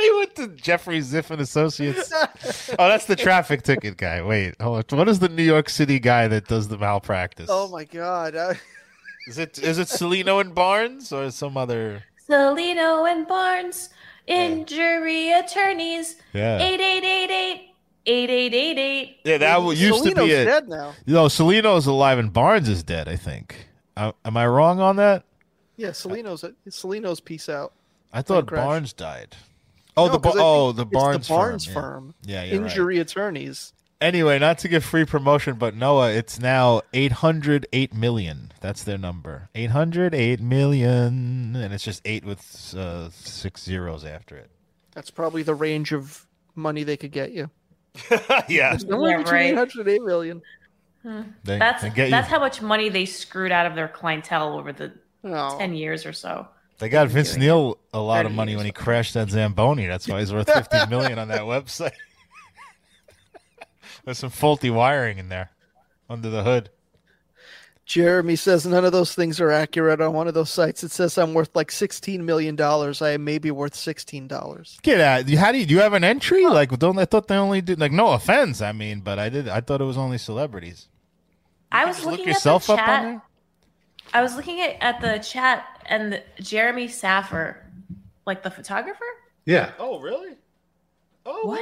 He went to Jeffrey Ziff and Associates. oh, that's the traffic ticket guy. Wait, hold on. What is the New York City guy that does the malpractice? oh my god. Uh, Is it is it Cellino and Barnes or some other? Cellino and Barnes, injury attorneys, Yeah, eight eight eight eight. 8888. yeah. That w- used to be it. dead now. No, Cellino's alive and Barnes is dead. I think. Uh, am I wrong on that? Yeah, Cellino's Cellino's peace out. I thought. Barnes died. Oh, No, the 'cause Ba- I oh the Barnes the Barnes firm. firm. Yeah, yeah, you're right. Injury attorneys. Anyway, not to give free promotion, but Noah, it's now 808 million. That's their number. 808 million. And it's just eight with uh, six zeros after it. That's probably the range of money they could get you. yeah. Somewhere Yeah, between right. 800 and 8 million. They, That's they, that's you, how much money they screwed out of their clientele over the Oh. 10 years or so. they got Vince Neil a lot of money when he crashed that Zamboni. That's why he's worth 50 million on that website. There's some faulty wiring in there under the hood. Jeremy says none of those things are accurate on one of those sites. It says I'm worth like sixteen million dollars. I may be worth sixteen dollars. Get out! You- How do you do? You have an entry? Like, don't I thought they only did like? No offense, I mean, but I did. I thought it was only celebrities. I was Just look looking at yourself the up on chat. there. I was looking at, at the chat and Jeremy Saffer, like the photographer. Yeah. Oh, really? Oh, What?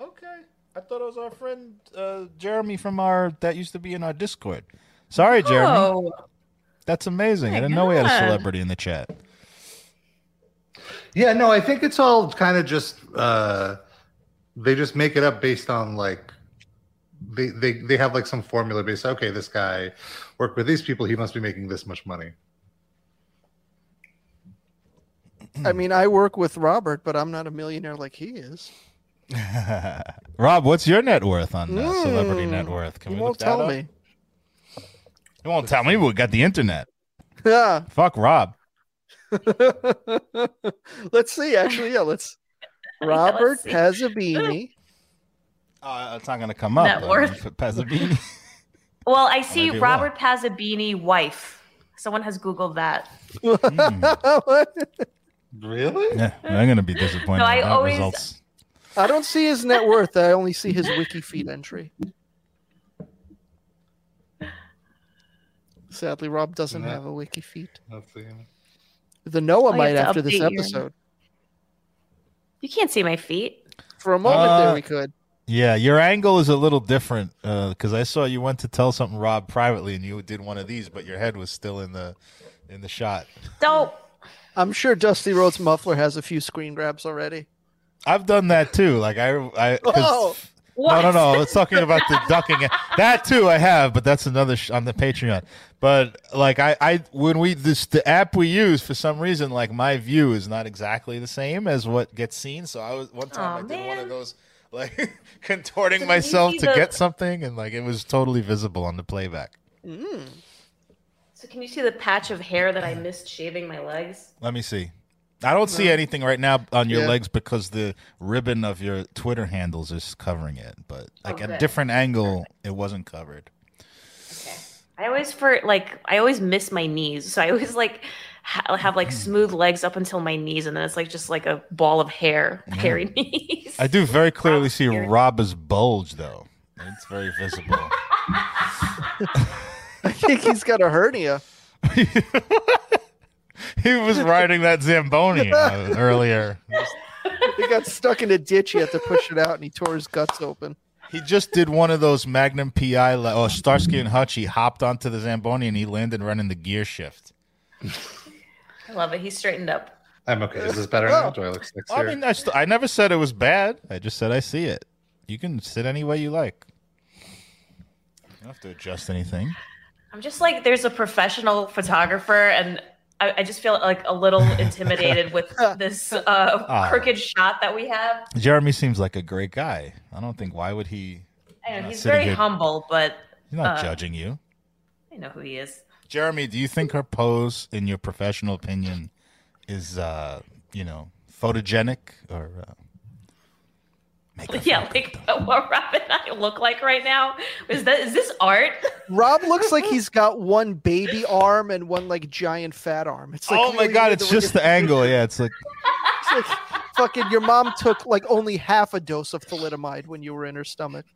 wow. Okay. I thought it was our friend uh, Jeremy from our that used to be in our Discord. Sorry, Jeremy. Oh, That's amazing. my I didn't know we had a celebrity in the chat. Yeah, no, I think it's all kind of just uh they just make it up based on like they they they have like some formula based okay, this guy worked with these people, he must be making this much money. I mean, I work with Robert, but I'm not a millionaire like he is. Rob, what's your net worth on uh, Celebrity Mm, Net Worth? Can you we won't look that tell up? me. You won't tell me. We got the internet. Yeah. Fuck Rob. let's see. Actually, yeah. Let's. Yeah, Robert let's see. Hazabini. Uh, it's not going to come up. Net worth. Pazzabini. well, I see Maybe Robert Pazzabini wife. Someone has Googled that. Really? yeah, I'm going to be disappointed. No, I always- results. I don't see his net worth. I only see his wikiFeet entry. Sadly, Rob doesn't No. have a wikiFeet. Let's. The Noah Oh, you might have after this update your- episode. You can't see my feet. For a moment Uh, there, we could. Yeah, your angle is a little different because I saw you went to tell something Rob privately, and you did one of these, but your head was still in the in the shot. So I'm sure Dusty Rhodes Muffler has a few screen grabs already. I've done that too. Like I, I. Oh. What? no, no, no. Let's talking about the ducking. That too, I have, but that's another sh- on the Patreon. But like I, I when we this the app we use for some reason, like my view is not exactly the same as what gets seen. So I was one time Aw, I did one of those like contorting you myself see to the- get something, and like it was totally visible on the playback. Mm. So can you see the patch of hair that I missed shaving my legs? Let me see. I don't see anything right now on your Yeah. legs because the ribbon of your Twitter handles is covering it. But oh, like Oh, at a good. different angle, it wasn't covered. Okay. I always for like I always miss my knees, so I always like ha- have like mm. smooth legs up until my knees, and then it's like just like a ball of hair, hairy knees. I do very clearly see Weird. Rob's bulge, though. It's very visible. I think he's got a hernia. he was riding that Zamboni uh, earlier. He got stuck in a ditch. He had to push it out, and he tore his guts open. He just did one of those Magnum PI, li- oh, Starsky and Hutch. He hopped onto the Zamboni and he landed running the gear shift. I love it. He straightened up. I'm okay. Is this better now? Do I look sexier? I mean, I, st- I never said it was bad. I just said I see it. You can sit any way you like. You don't have to adjust anything. I'm just like there's a professional photographer, and I, I just feel like a little intimidated with this uh, Ah. crooked shot that we have. Jeremy seems like a great guy. I don't think why would he? I know he's very here- humble, but He's not Uh, judging you. I know who he is. Jeremy, do you think her pose, in your professional opinion, is uh, you know, photogenic or uh, Yeah, like good? what Rob and I look like right now. Is that is this art? Rob looks like he's got one baby arm and one like giant fat arm. It's like oh my god, it's way just the angle. Yeah, it's like It's like fucking your mom took like only half a dose of thalidomide when you were in her stomach,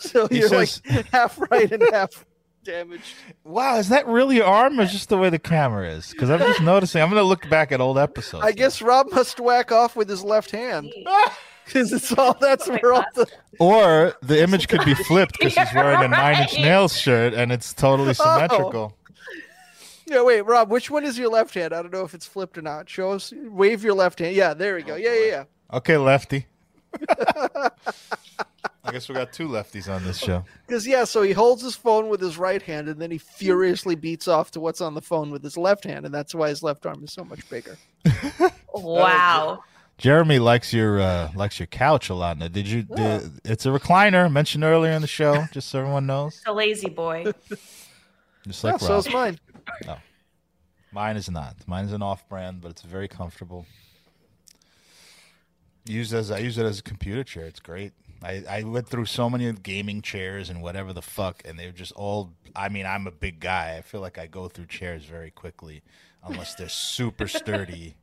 so He you're says- like half right and half damaged. wow, is that really your arm or just the way the camera is? Because I'm just noticing. I'm gonna look back at old episodes. I guess Rob must whack off with his left hand because it's all that's Oh where all the Or the image could be flipped because she's wearing a Nine Inch Nails shirt and it's totally oh. symmetrical. yeah. Wait, Rob, which one is your left hand? I don't know if it's flipped or not. Show us. Wave your left hand. Yeah, there we go. Oh, yeah, yeah, yeah. Okay, lefty. I guess we got two lefties on this show. Because yeah, so he holds his phone with his right hand, and then he furiously beats off to what's on the phone with his left hand, and that's why his left arm is so much bigger. Wow. Jeremy likes your uh, likes your couch a lot. Now, did you? Did, it's a recliner mentioned earlier in the show, just so everyone knows. It's a La-Z-Boy. Just Yeah, like so Rob. is mine. No, mine is not. Mine is an off-brand, but it's very comfortable. Used as I use it as a computer chair. It's great. I, I went through so many gaming chairs and whatever the fuck, and they're just all. I mean, I'm a big guy. I feel like I go through chairs very quickly, unless they're super sturdy.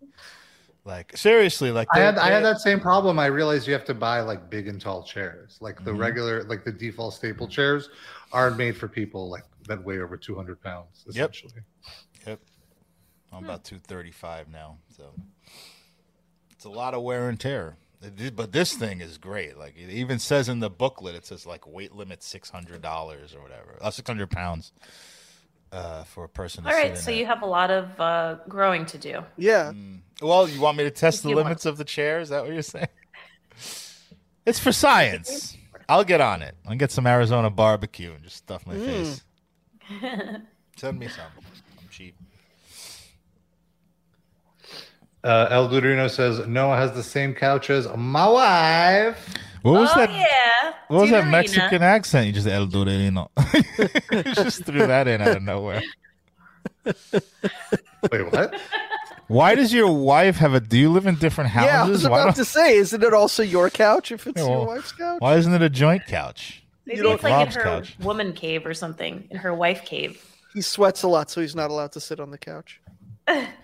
Like seriously, like I had I had that same problem. I realized you have to buy like big and tall chairs. Like the Mhm. regular, like the default staple chairs, aren't made for people like that weigh over 200 pounds. Essentially. Yep. Essentially, I'm about 235 now, so it's a lot of wear and tear. But this thing is great. Like it even says in the booklet, it says like weight limit six hundred dollars or whatever, uh, six hundred pounds uh, for a person. To All sit in so it. you have a lot of uh, growing to do. Yeah. Mm. Well, you want me to test the you want. limits of the chair? Is that what you're saying? It's for science. I'll get on it. I'll get some Arizona barbecue and just stuff my Mm. face. Send me some. I'm cheap. uh, El Durino says Noah has the same couch as my wife. What was oh that? yeah. What was that Deuterina. Mexican accent? You just El Dorino. you just threw that in out of nowhere. Wait, what? Why does your wife have a? Do you live in different houses? Yeah, I was why, about to say, isn't it also your couch if it's Yeah, your wife's couch? why isn't it a joint couch? Maybe You don't- it's like Rob's in her couch. woman cave or something, in her wife cave. He sweats a lot, so he's not allowed to sit on the couch.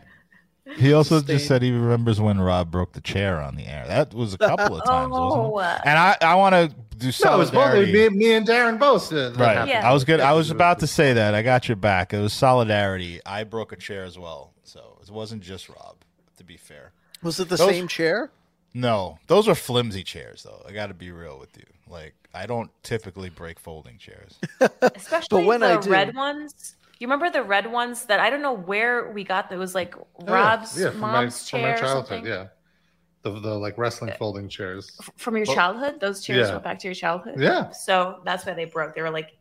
He also Sustained. just said he remembers when Rob broke the chair on the air. That was a couple of times, wasn't Oh, it? uh, And I, I want to do No, it was both me, me and Darren both. uh, right. Yeah. I was good. I was about to say that. I got your back. It was solidarity. I broke a chair as well, so it wasn't just Rob. To be fair. Was it the Those- same chair? No, those are flimsy chairs, though. I got to be real with you. Like, I don't typically break folding chairs. especially when the I do- red ones. You remember the red ones that I don't know where we got. That was like Oh, yeah. Rob's yeah, from my, mom's from chair my or childhood. something. Yeah, the the like wrestling uh, folding chairs. F- From your Well, childhood, those chairs yeah. went back to your childhood. Yeah. So that's why they broke. They were like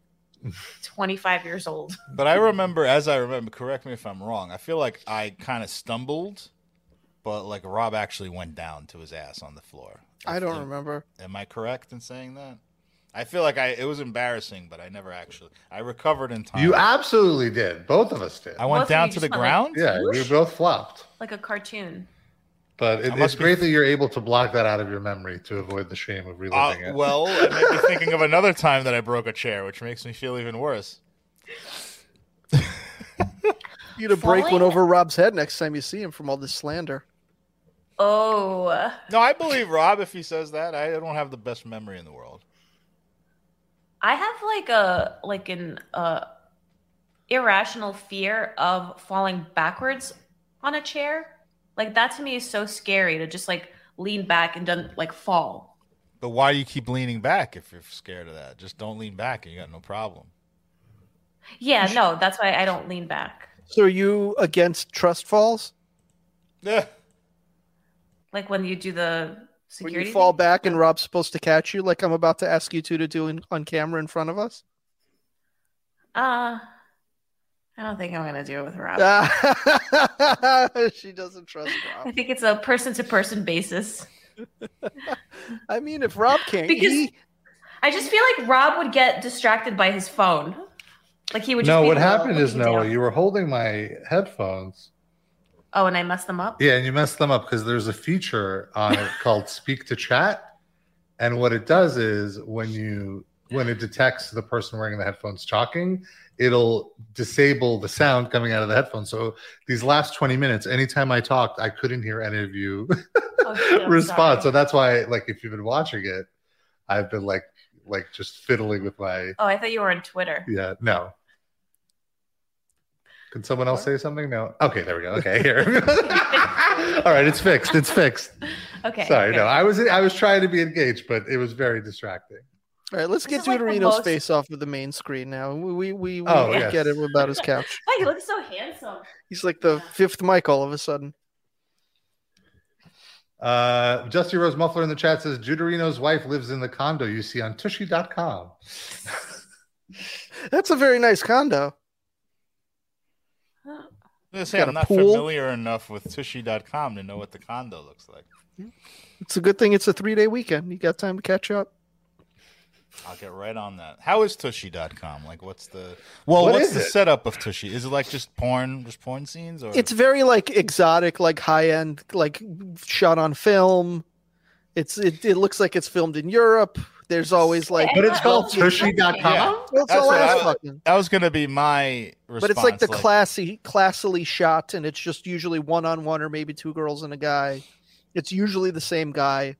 25 years old. But I remember, as I remember, correct me if I'm wrong. I feel like I kind of stumbled, but like Rob actually went down to his ass on the floor. I don't Am- remember. Am I correct in saying that? I feel like I it was embarrassing, but I never actually. I recovered in time. You absolutely did. Both of us did. I went Both down to the just went like- ground. yeah, we both flopped. Like a cartoon. But it, it's be- great that you're able to block that out of your memory to avoid the shame of Uh, reliving it. well, it made me thinking of another time that I broke a chair, which makes me feel even worse. You'd to break one over Rob's head next time you see him from all this slander. Oh, No, I believe Rob if he says that. I don't have the best memory in the world. I have like a like an uh irrational fear of falling backwards on a chair. Like that to me is so scary to just like lean back and then like fall. But why do you keep leaning back if you're scared of that? Just don't lean back and you got no problem. Yeah, no, that's why I don't lean back. So are you against trust falls? Yeah. Like when you do the When you fall thing? back and Rob's supposed to catch you, like I'm about to ask you two to do in, on camera in front of us? Uh I don't think I'm gonna do it with Rob. she doesn't trust Rob. I think it's a person to person basis. I mean, if Rob can't, Because- he, I just feel like Rob would get distracted by his phone. Like he would just no, be what happened is looking Noah, down. you were holding my headphones. Oh, and I messed them up? Yeah, and you messed them up because there's a feature on it called Speak to Chat, and what it does is when you when it detects the person wearing the headphones talking, it'll disable the sound coming out of the headphones. So these last 20 minutes, anytime I talked, I couldn't hear any of you Oh, respond. So that's why, like, if you've been watching it, I've been like, like just fiddling with my Oh, I thought you were on Twitter. yeah. No. Can someone else say something? No. Okay, there we go. Okay, here. All right, it's fixed. It's fixed. Okay. Sorry, good. no. I was I was trying to be engaged, but it was very distracting. all right, let's This get is like most- face off of the main screen now. We we, we, we Oh, get yes. it about his couch. Oh, he looks so handsome. He's like the fifth mic all of a sudden. Uh, Dusty Rhodes Muffler in the chat says Juderino's wife lives in the condo you see on Tushy.com. That's a very nice condo. I was say, Got I'm not pool? familiar enough with Tushy.com to know what the condo looks like. It's a good thing it's a three day weekend. You got time to catch up. I'll get right on that. How is Tushy.com? Like, what's the well? What what's the it? setup of Tushy? Is it like just porn, just porn scenes, or It's very like exotic, like high end, like shot on film. It's it, it looks like it's filmed in Europe. There's always like, But it's called Yeah. tushy.com. Yeah. it's all ass fucking. That was gonna be my response. But it's like the like, classy, classily shot, and it's just usually one on one or maybe two girls and a guy. It's usually the same guy,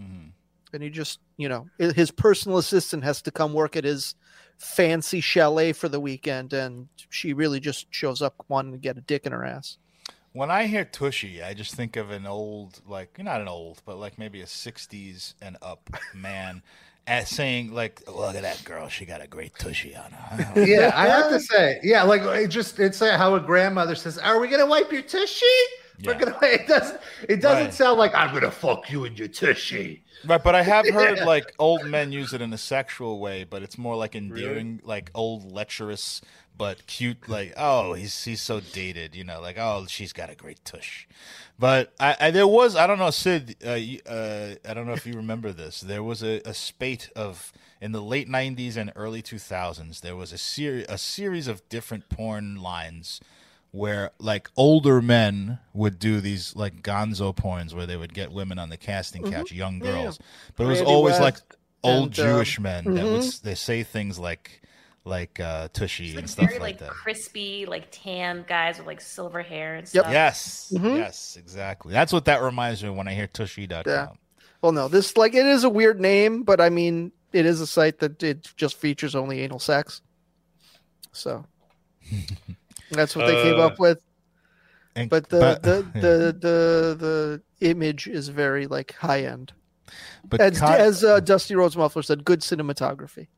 Mhm. and he just, you know, his personal assistant has to come work at his fancy chalet for the weekend, and she really just shows up wanting to get a dick in her ass. When I hear Tushy, I just think of an old, like not an old, but like maybe a '60s and up man, as saying like, "Look at that girl, she got a great Tushy on her." yeah, I have to say, yeah, like it just it's like how a grandmother says, "Are we gonna wipe your tushy?" Yeah. gonna. It doesn't. It doesn't Right. sound like I'm gonna fuck you in your tushy. Right, but I have heard Yeah. like old men use it in a sexual way, but it's more like endearing, like old lecherous but cute. Like, oh, he's he's so dated, you know, like oh, she's got a great tush. But I, I there was I don't know Sid, uh, uh, I don't know if you remember this. There was a, a spate of in the late '90s and early 2000s. There was a series a series of different porn lines where like older men would do these like gonzo porns where they would get women on the casting couch, young Mm-hmm. Yeah, yeah. girls. But it was Randy always like old and, um, Jewish men that would mhm. s- they say things like like uh tushy like and stuff very like like that. crispy, like tan guys with like silver hair and Yep. stuff. Yes, Mhm. yes, exactly. That's what that reminds me of when I hear tushy.com. Yeah. Well, no, this like it is a weird name, but I mean, it is a site that it just features only anal sex. So that's what they came Uh, up with. And- But the but- the, yeah. the the the image is very like high end. but As Ky- as uh, Dusty Rhodes Muffler said, good cinematography.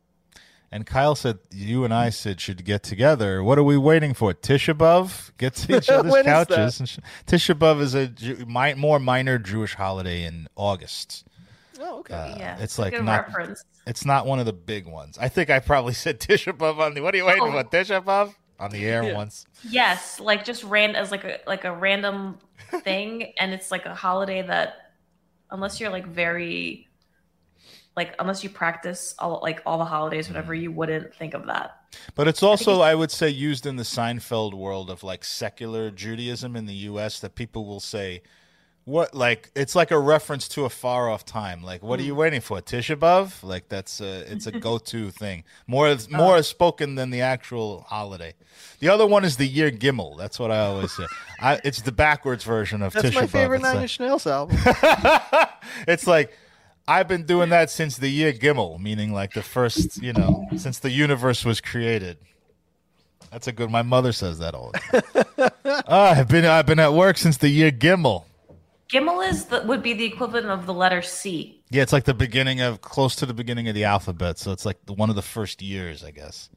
and Kyle said you and I said should get together. What are we waiting for? Tisha B'av? Get to each other's couches. And sh- Tisha B'av is a Jew- mi- more minor Jewish holiday in August. Oh, okay. Uh, Yeah, it's a like good not reference. It's not one of the big ones. I think I probably said Tisha B'av on the. What are you waiting Oh. for? Tisha B'av on the air Yeah. once. Yes, like just ran as like a like a random thing, and it's like a holiday that, unless you're like very, like unless you practice all like all the holidays, whatever, Mm. you wouldn't think of that. But it's also, I would say, used in the Seinfeld world of like secular Judaism in the U.S. that people will say, "What?" Like it's like a reference to a far off time. Like, what are you waiting for? Tisha B'av? Like that's a it's a go to thing. More more is spoken than the actual holiday. The other one is the year Gimel. That's what I always say. I, it's the backwards version of That's Tisha my B'av. favorite Nine Inch Nails album. it's like I've been doing that since the year Gimel, meaning like the first, you know, since the universe was created. That's a good. My mother says that all the time. Ah, I've been I've been at work since the year Gimel. Gimel is the, would be the equivalent of the letter C. Yeah, it's like the beginning of close to the beginning of the alphabet, so it's like the, one of the first years, I guess.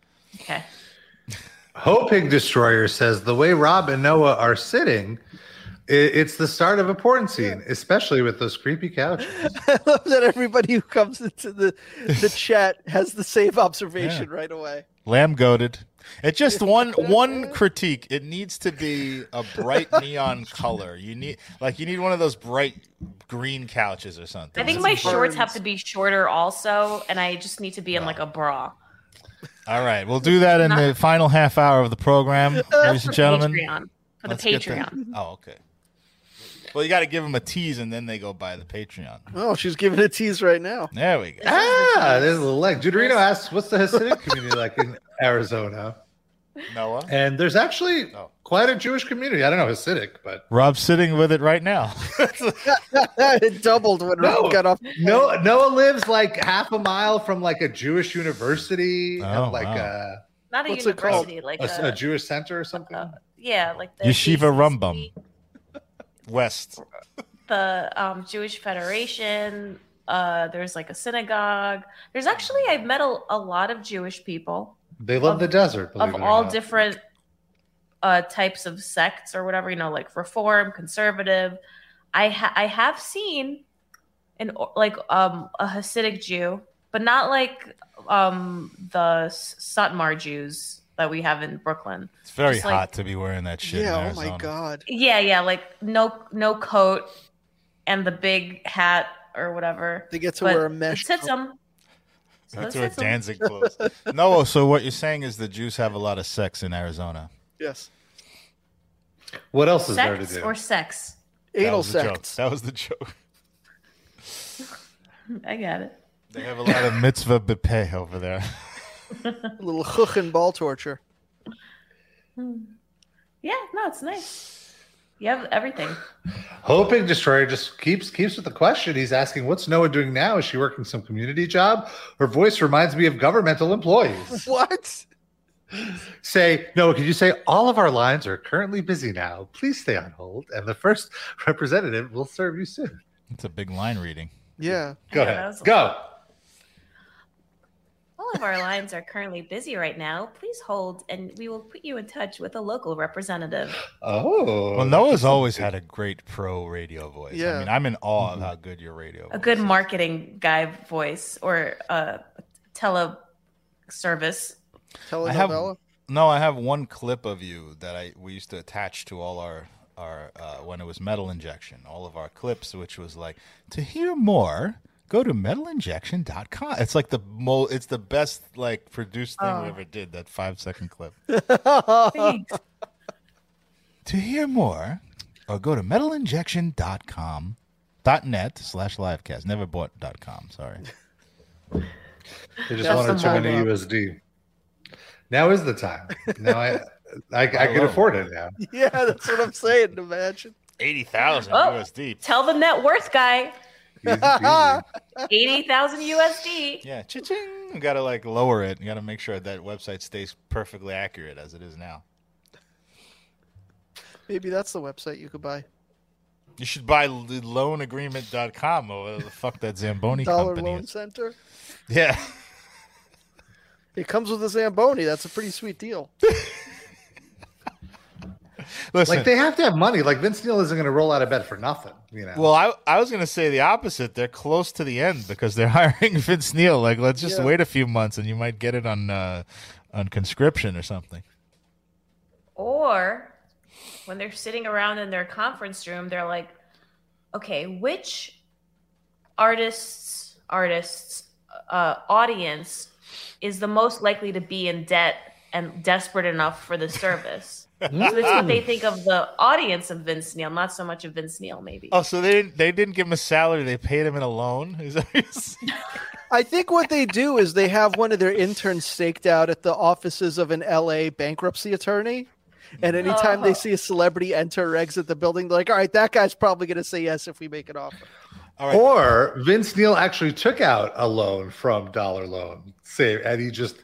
Okay. Hoping Destroyer says the way Rob and Noah are sitting, i- it's the start of a porn scene, especially with those creepy couches. I love that everybody who comes into the the chat has the same observation right away. Lamb goaded. It just one one critique. It needs to be a bright neon color. You need like you need one of those bright green couches or something. I think It's my important. shorts have to be shorter also, and I just need to be in like a bra. All right, we'll do that in the final half hour of the program, ladies and gentlemen. Patreon. For the Let's get that- Patreon. Oh, okay. Well, you got to give them a tease, and then they go buy the Patreon. Oh, she's giving a tease right now. There we go. ah, there's a little leg. Deuterino asks, "What's the Hasidic community like in Arizona?" Noah, And there's actually Oh. quite a Jewish community. I don't know Hasidic, but Rob's sitting with it right now. it doubled when No. Rob got off. Noah, Noah lives like half a mile from like a Jewish university, Oh, and like wow. Not a What's it called? university, like a, a, a, a Jewish center or something. uh, yeah, like the Yeshiva JCC, Rumbum. West. the um, Jewish Federation. Uh, there's like a synagogue. There's actually I've met a, a lot of Jewish people they love of- the desert. of it or all not. different uh, types of sects or whatever you know, like Reform, Conservative. I ha- I have seen an like um a Hasidic Jew, but not like um the S- Satmar Jews that we have in Brooklyn. It's very Just like- hot to be wearing that shit. in Yeah. Oh my god. Yeah, yeah, like no no coat and the big hat or whatever. They get to But wear a it mesh. sits them. So That's it where sits 'em. Danzig clothes. no, so what you're saying is the Jews have a lot of sex in Arizona. Yes. What else is there to do? or sex? That Anal was the joke. sex. That was the joke. I got it. They have a lot of mitzvah bepeh over there. A little hook and ball torture. Hmm. Yeah, no, it's nice. You have everything. Hoping Destroyer just keeps keeps with the question. He's asking, "What's Noah doing now? Is she working some community job? Her voice reminds me of governmental employees." What? say, Noah, could you say all of our lines are currently busy now? Please stay on hold, and the first representative will serve you soon. It's a big line reading. Yeah. Go Yeah, that ahead, was go. All of our lines are currently busy right now. Please hold, and we will put you in touch with a local representative. Oh, Well, Noah's always had a great pro radio voice. Yeah. I mean, I'm in awe of how good your radio. A good is. marketing guy voice or a tele service. I have no. I have one clip of you that I we used to attach to all our our uh, when it was Metal Injection, all of our clips, which was like to hear more. Go to metalinjection.com. It's like the mo. It's the best like produced thing we Oh. ever did. That five second clip. Thanks. To hear more, or go to metalinjection.com. Dot net slash livecast. Never bought dot com. Sorry. They just That's wanted too many up. USD. Now is the time. Now I, I, I can oh. afford it now. yeah, that's what I'm saying. Imagine. Eighty thousand Oh. USD. Tell the net worth guy. Easy peasy. 80,000 USD. Yeah, cha-ching. You gotta like lower it. You gotta make sure that website stays perfectly accurate as it is now. Maybe that's the website you could buy. You should buy l- loanagreement.com or oh, whatever the fuck that Zamboni Dollar company Loan is. Center. Yeah. It comes with a Zamboni. That's a pretty sweet deal. Listen, Like they have to have money. Like Vince Neil isn't going to roll out of bed for nothing. You know. well, I, I was gonna say the opposite. They're close to the end because they're hiring Vince Neil. Like, let's just Yeah. wait a few months and you might get it on uh, on conscription or something. Or when they're sitting around in their conference room, they're like, okay, which artists, artists, uh, audience is the most likely to be in debt and desperate enough for the service? So that's what they think of the audience of Vince Neil, not so much of Vince Neil, maybe. Oh, so they didn't they didn't give him a salary. They paid him in a loan. Is that what you're saying? I think what they do is they have one of their interns staked out at the offices of an LA bankruptcy attorney. And anytime they Oh. see a celebrity enter or exit the building, they're like, all right, that guy's probably going to say yes if we make an offer. All right. Or Vince Neil actually took out a loan from Dollar Loan, say, and he just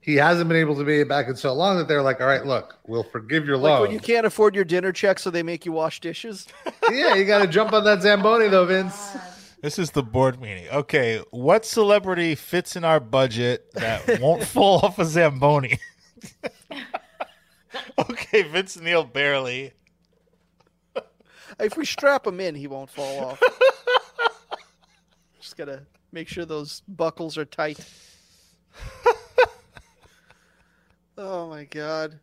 he hasn't been able to be back in so long that they're like, all right, look, we'll forgive your Like loan. when you can't afford your dinner check, so they make you wash dishes. yeah, you got to jump on that Zamboni though, Vince. This is the board meeting. Okay, what celebrity fits in our budget that won't fall off a Zamboni? okay, Vince Neil barely. If we strap him in, he won't fall off. Just gotta make sure those buckles are tight. Oh my god,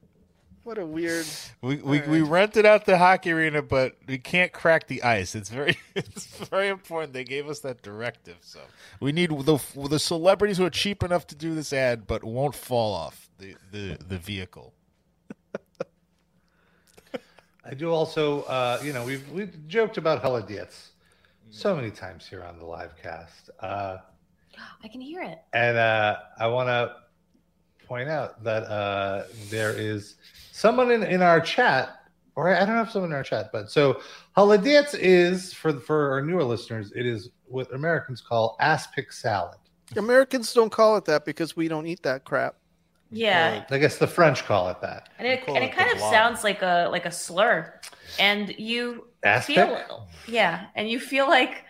what a weird. We we, All we rented out the hockey arena, but we can't crack the ice. It's very it's very important. They gave us that directive, so we need the the celebrities who are cheap enough to do this ad, but won't fall off the the, the vehicle. I do also, uh, you know, we've we've joked about kholodets so many times here on the live cast, uh, I can hear it. and uh, I want to point out that uh, there is someone in, in our chat, or I don't have someone in our chat, but so kholodets is for for our newer listeners, it is what Americans call aspic salad. Americans don't call it that because we don't eat that crap. Yeah. I guess the French call it that. And it, and it it kind of blob. sounds like a like a slur, and you Aspic? feel yeah, and you feel like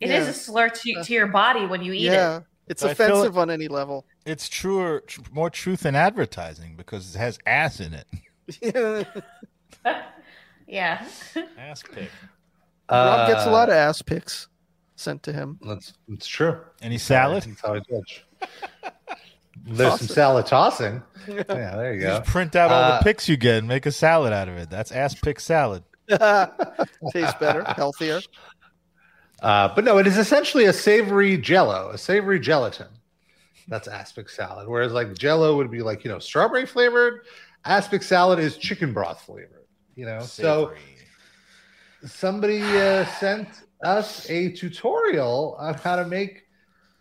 it is Yeah. a slur to, to your body when you eat it. yeah, it's I feel offensive on any level. It's truer, tr- more truth in advertising because it has ass in it. it. yeah. Ass pick. Rob gets a lot Uh, of ass picks sent to him. That's it's true. Any salad? That's how I judge. There's Toss some salad tossing. Yeah, there you You go. just print out all Uh, the picks you get and make a salad out of it. That's ass pick salad. Tastes better, healthier. Uh, but no, it is essentially a savory jello, a savory gelatin. That's aspic salad. Whereas like jello would be like, you know, strawberry flavored. Aspic salad is chicken broth flavored. You know, so somebody uh, sent us a tutorial on how to make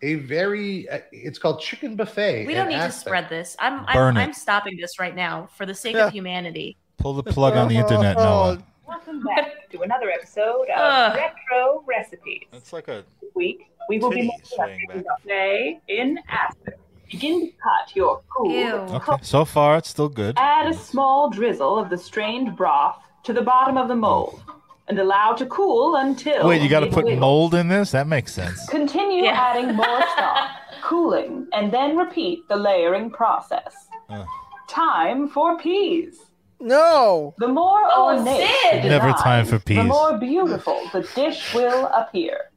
a very. Uh, it's called chicken buffet. We don't in need to spread this. I'm I'm, it. I'm stopping this right now for the sake Yeah. of humanity. Pull the plug on the internet, Noah. Welcome back to another episode of Ugh. Retro Recipes. That's like a week, we will be Titty making a swaying chicken back. buffet in acid. Begin to cut your cool. Ew. okay. So far, it's still good. Add a small drizzle of the strained broth to the bottom of the mold and allow to cool until. Wait, you got to put wiggles. mold in this? That makes sense. Continue Yeah. adding more stock, cooling, and then repeat the layering process. Uh. Time for peas. No. The more Oh, ornate Sid! the Never time for peas. The peas. more beautiful the dish will appear.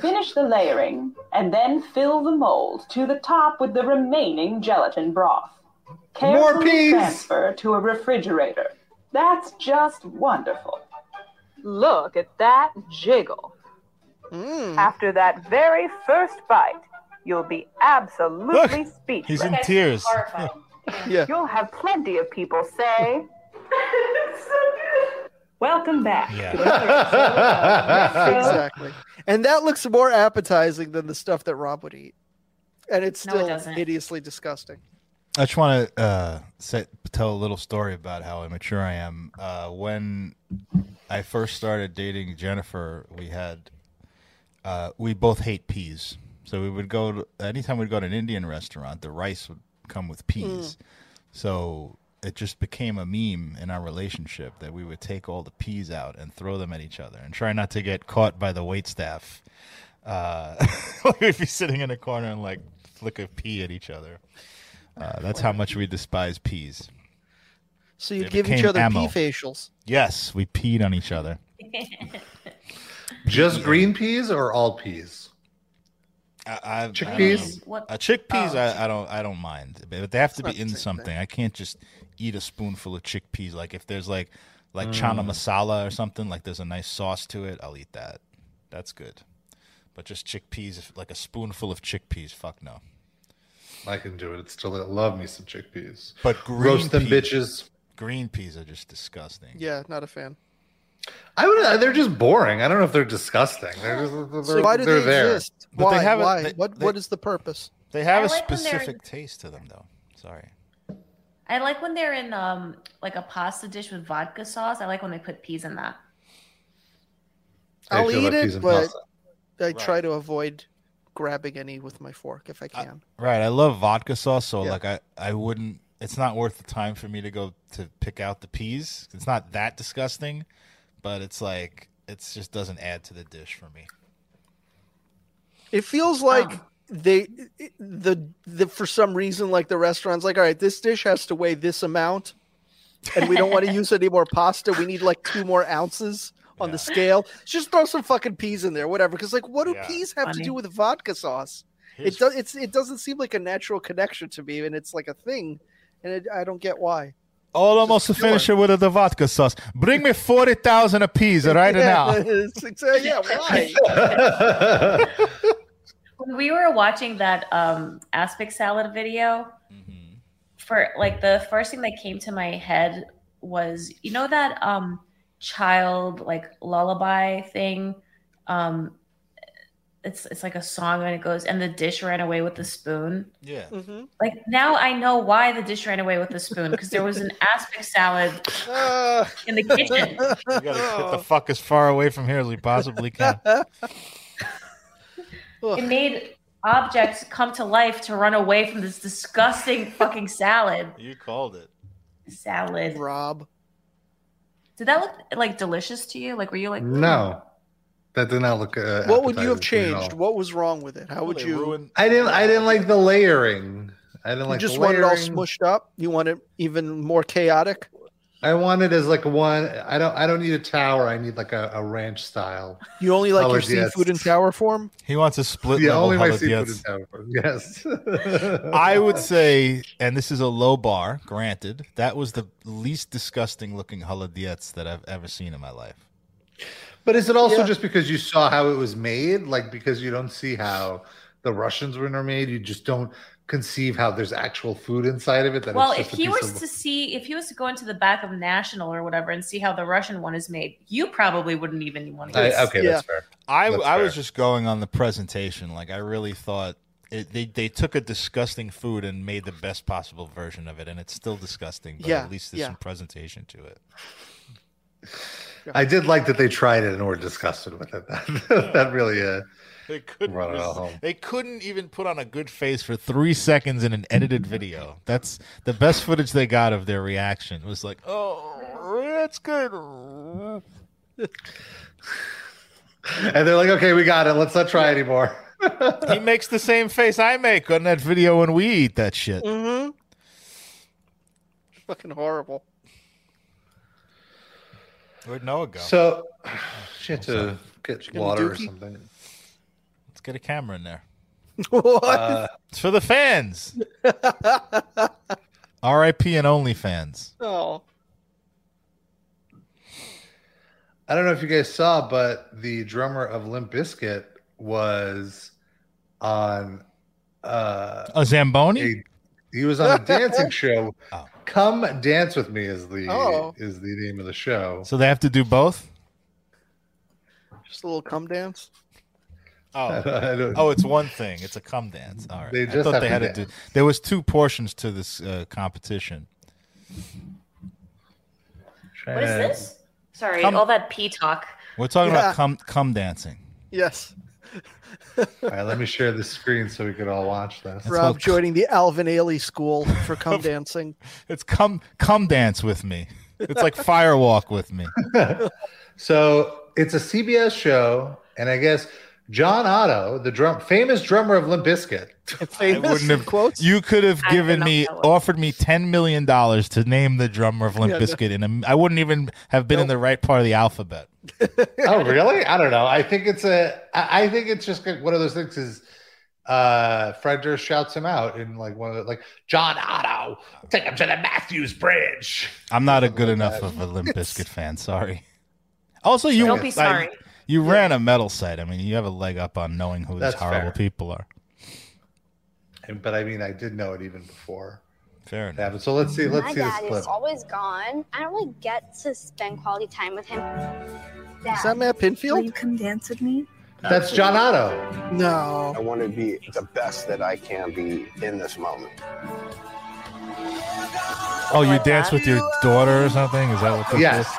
Finish the layering and then fill the mold to the top with the remaining gelatin broth. More Carefully peas! transfer to a refrigerator. That's just wonderful. Look at that jiggle. Mm. After that very first bite, you'll be absolutely Look, speechless. He's in tears. Yeah. You'll have plenty of people say. Welcome back Yeah. to another episode of Retro Exactly. And that looks more appetizing than the stuff that Rob would eat. And it's No, it still hideously disgusting. I just want to uh, say, tell a little story about how immature I am. Uh, when I first started dating Jennifer, we had uh, we both hate peas, so we would go to, anytime we'd go to an Indian restaurant, the rice would come with peas. So it just became a meme in our relationship that we would take all the peas out and throw them at each other and try not to get caught by the wait staff. Uh, we'd be sitting in a corner and like flick a pea at each other. Uh, that's how much we despise peas. So you It give each other ammo. pea facials. Yes, we peed on each other. Just green peas or all peas? I, I, I Chickpeas? know. What? Uh, chickpeas, Oh, I, I don't, I don't mind, but they have to It's be in something. thing. I can't just eat a spoonful of chickpeas. Like if there's like, like mm. chana masala or something, like there's a nice sauce to it, I'll eat that. That's good. But just chickpeas, like a spoonful of chickpeas, fuck no. I can do it. It's still love me some chickpeas. But green Roast them peas, bitches. Green peas are just disgusting. Yeah, not a fan. I would. Uh, they're just boring. I don't know if they're disgusting. They're just. They're, So why do they're they there. exist? But why? they have a- why? they- what they- what is the purpose? They have I a like specific taste to them, though. Sorry. I like when they're in um like a pasta dish with vodka sauce. I like when they put peas in that. I I'll eat it, but pasta. I try to avoid grabbing any with my fork if I I- can. Right. I love vodka sauce, so Yeah. like I, I wouldn't. It's not worth the time for me to go to pick out the peas. It's not that disgusting, but it's like it just doesn't add to the dish for me. It feels like Oh. They the the for some reason like the restaurant's like, all right, this dish has to weigh this amount, and we don't want to use any more pasta. We need like two more ounces on Yeah. the scale. Just throw some fucking peas in there, whatever. Because like, what do Yeah. peas have to do with vodka sauce? Here's- It does. It's it doesn't seem like a natural connection to me, and it's like a thing, and it, I don't get why. All almost to Just kill finish it with the vodka sauce. Bring me forty thousand of peas right yeah, now. exactly- yeah, why? When we were watching that um aspic salad video, Mm-hmm. for like the first thing that came to my head was you know that um child like lullaby thing um it's it's like a song and it goes and the dish ran away with the spoon Yeah. Mm-hmm. like now i know why the dish ran away with the spoon because there was an aspic salad Ah. in the kitchen You gotta get the fuck as far away from here as we possibly can. it made objects come to life to run away from this disgusting fucking salad You called it. salad Rob. did that look like delicious to you like were you like no, that did not look. Uh, What would you have appetizing to me at changed? What was wrong with it? How would They you? ruined- I didn't. I didn't like the layering. I didn't like. You like. just the want it all smushed up. You want it even more chaotic. I want it as like one. I don't. I don't need a tower. I need like a, a ranch style. You only like your seafood in tower form. He wants a split Yeah, level only my seafood in tower. Form. Yes. I would say, and this is a low bar, granted, that was the least disgusting looking Dietz that I've ever seen in my life. But is it also Yeah. just because you saw how it was made? Like because you don't see how the Russians were made, you just don't conceive how there's actual food inside of it. That Well, it's if he was of- to see, if he was to go into the back of National or whatever and see how the Russian one is made, you probably wouldn't even want to. I, okay, Yeah. that's fair. I, That's I was just going on the presentation. Like I really thought it, they they took a disgusting food and made the best possible version of it, and it's still disgusting. But Yeah, at least there's yeah. some presentation to it. I did like that they tried it and were disgusted with it. That, that really, uh, They couldn't. Brought it. They couldn't even put on a good face for three seconds in an edited video. That's the best footage they got of their reaction. It was like, oh, that's good. and they're like, okay, we got it. Let's not try anymore. he makes the same face I make on that video when we eat that shit. Mm-hmm. Fucking horrible. Where'd Noah go? So, she had to get water or something. Let's get a camera in there. what? Uh, It's for the fans. R.I.P. and OnlyFans. oh. I don't know if you guys saw, but the drummer of Limp Bizkit was on uh A Zamboni? a, he was on a dancing show. Oh. Come dance with me is the Oh. is the name of the show. So they have to do both? Just a little come dance. Oh. I don't- Oh, it's one thing. It's a cum dance. All right. They I thought they had to do. There was two portions to this uh, competition. What is this? Sorry, Come- all that pee talk. We're talking Yeah. about cum cum dancing. Yes. All right, let me share the screen so we can all watch this. That's Rob called- joining the Alvin Ailey School for cum dancing. It's come come dance with me. It's like firewalk with me. So it's a CBS show, and I guess John Otto, the drum famous drummer of Limp Bizkit, Famous wouldn't have- quotes. You could have given me offered me ten million dollars to name the drummer of Limp Yeah, no. Bizkit, and I wouldn't even have been in the right part of the alphabet. oh really? I don't know. I think it's a. I I think it's just like one of those things. Is uh Fred Durst shouts him out in like one of the like John Otto, take him to the Mathews Bridge. I'm not a good like enough that. of a Limp Bizkit fan. Sorry. Also, you Don't be I- sorry. you ran a metal site. I mean, you have a leg up on knowing who That's these horrible fair. people are. And, but I mean, I did know it even before Fair enough. happened. So let's see. Let's My see this dad clip. is always gone. I don't really get to spend quality time with him. Is that Matt Pinfield? Will Pinfield? you come dance with me? That's John Otto. No. I want to be the best that I can be in this moment. Oh, you dance with your daughter or something? Is that what this Yes. is?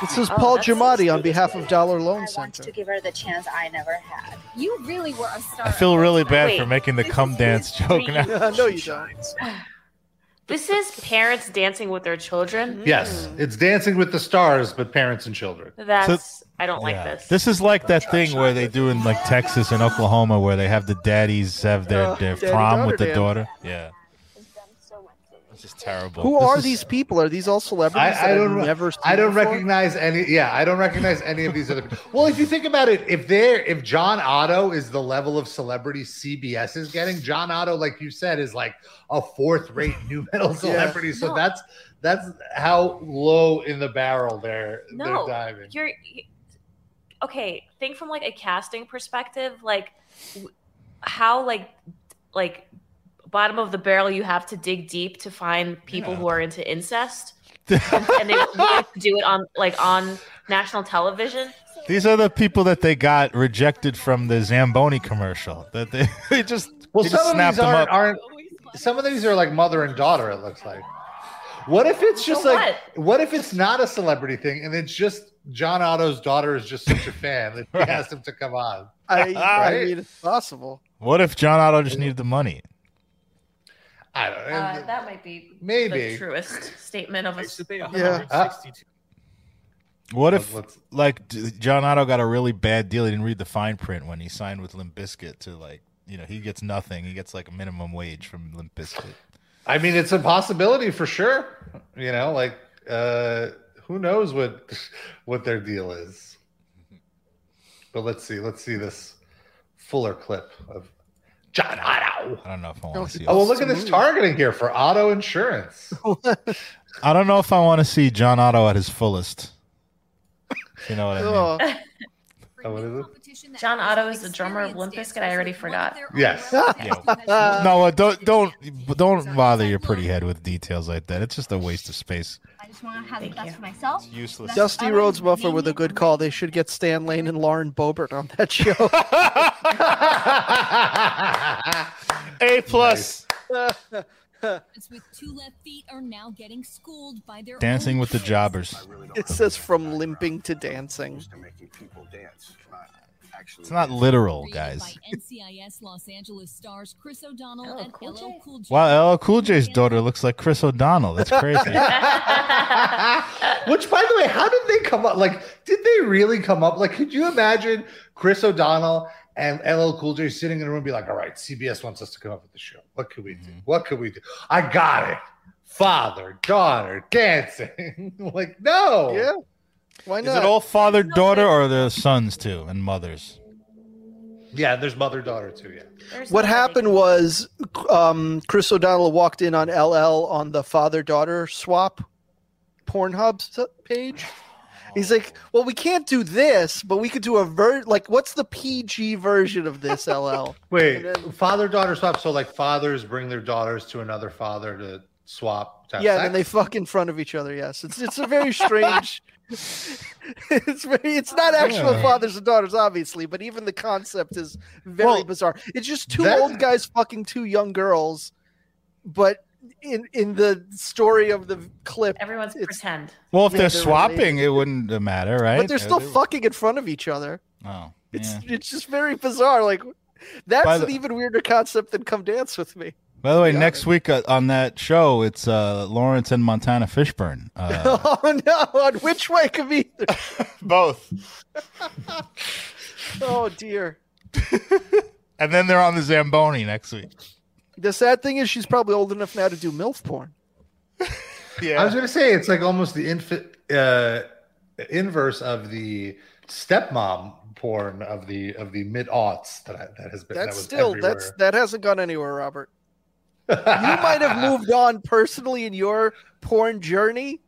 This is Oh, Paul that's- Giamatti on behalf of Dollar I Loan want Center. to give her the chance I never had. You really were a star. I feel really bad Wait, for making the this cum dance joke dream. now. no, you don't. This is parents dancing with their children. Yes, it's Dancing with the Stars, but parents and children. That's I don't like this. this. is like that thing where they do in like Texas and Oklahoma where they have the daddies have their, Oh, their daddy prom with daughter the dance. daughter. Yeah. It's done so much. It's just terrible. Who This are is- these people? Are these all celebrities? I, I that I've don't. never. Seen I don't before? recognize any. Yeah, I don't recognize any of these other. People. Well, if you think about it, if they're if John Otto is the level of celebrity CBS is getting, John Otto, like you said, is like a fourth rate new metal celebrity. So No. that's that's how low in the barrel they're No, they're diving. You're okay. Think from like a casting perspective, like how like like bottom of the barrel you have to dig deep to find people Yeah. who are into incest, and they want to do it on like on national television. These are the people that they got rejected from the Zamboni commercial. That they, they just Well, they just some of these them aren't, aren't. Some of these are like mother and daughter. It looks like. What if it's just So like? What if it's not a celebrity thing and it's just John Otto's daughter is just such a fan that he Right. asked him to come on? I, I mean, it's possible. What if John Otto just needed the money? I don't know. Uh, that might be Maybe. the truest statement of a. Yeah. What if Let's- like John Otto got a really bad deal? He didn't read the fine print when he signed with Limp Bizkit to like you know he gets nothing. He gets like a minimum wage from Limp Bizkit. I mean, it's a possibility for sure. You know, like uh, who knows what what their deal is. But let's see. Let's see this fuller clip of John Otto. I don't know if I Oh, want to see. Oh, well, this. look at this targeting here for auto insurance. I don't know if I want to see John Otto at his fullest. You know what I mean? Oh, Oh, what is it? John Otto is the drummer of Limp Bizkit. I already forgot. Yes. no, uh, don't don't don't bother your pretty head with details like that. It's just a waste of space. I just want to have the best for myself. useless. Dusty Rhodes Muffler with a good call. They should get Stan Lane and Lauren Boebert on that show. A plus. It's with two left feet are now getting schooled by their Dancing own with the kids. jobbers. it says from limping to dancing. making people dance, not actually. It's not literal, guys. NCIS Los Angeles stars Chris O'Donnell oh, and LL Cool J. Wow, LL Cool J's daughter looks like Chris O'Donnell. That's crazy. Which, by the way, how did they come up? Like, did they really come up? Like, could you imagine Chris O'Donnell and LL Cool J sitting in a room be like, all right, CBS wants us to come up with the show. What could we do? What could we do? I got it. Father, daughter, dancing. like, no. Yeah. Why not? Is it all father, daughter, or the sons too, and mothers? Yeah, there's mother, daughter, too. Yeah. There's what no way they happened was um, Chris O'Donnell walked in on LL on the father daughter swap Pornhub s- page. He's like, "Well, we can't do this, but we could do a ver like what's the PG version of this LL?" Wait, then- father, daughter swap. So, like, fathers bring their daughters to another father to swap. to yeah, and sex? then they fuck in front of each other. Yes, it's it's a very strange. it's very it's not actual Yeah. fathers and daughters, obviously, but even the concept is very Well, bizarre. It's just two that- old guys fucking two young girls, but in in the story of the clip, Everyone's it's- pretend. Well, if Yeah, they're they're swapping, related. it wouldn't uh, matter, right? but they're still they- fucking in front of each other. Oh, It's yeah. it's just very bizarre. Like that's By an even weirder concept than "Come Dance with Me." By the way, next week uh, on that show, it's uh, Laurence and Montana Fishburne. Uh, oh no! On which way could be? both. Oh dear. And then they're on the Zamboni next week. The sad thing is, she's probably old enough now to do milf porn. Yeah. I was gonna say it's like almost the infi- uh, inverse of the stepmom porn of the of the mid aughts that I, that has been. that That's was still everywhere. that's that hasn't gone anywhere, Robert. You might have moved on personally in your porn journey.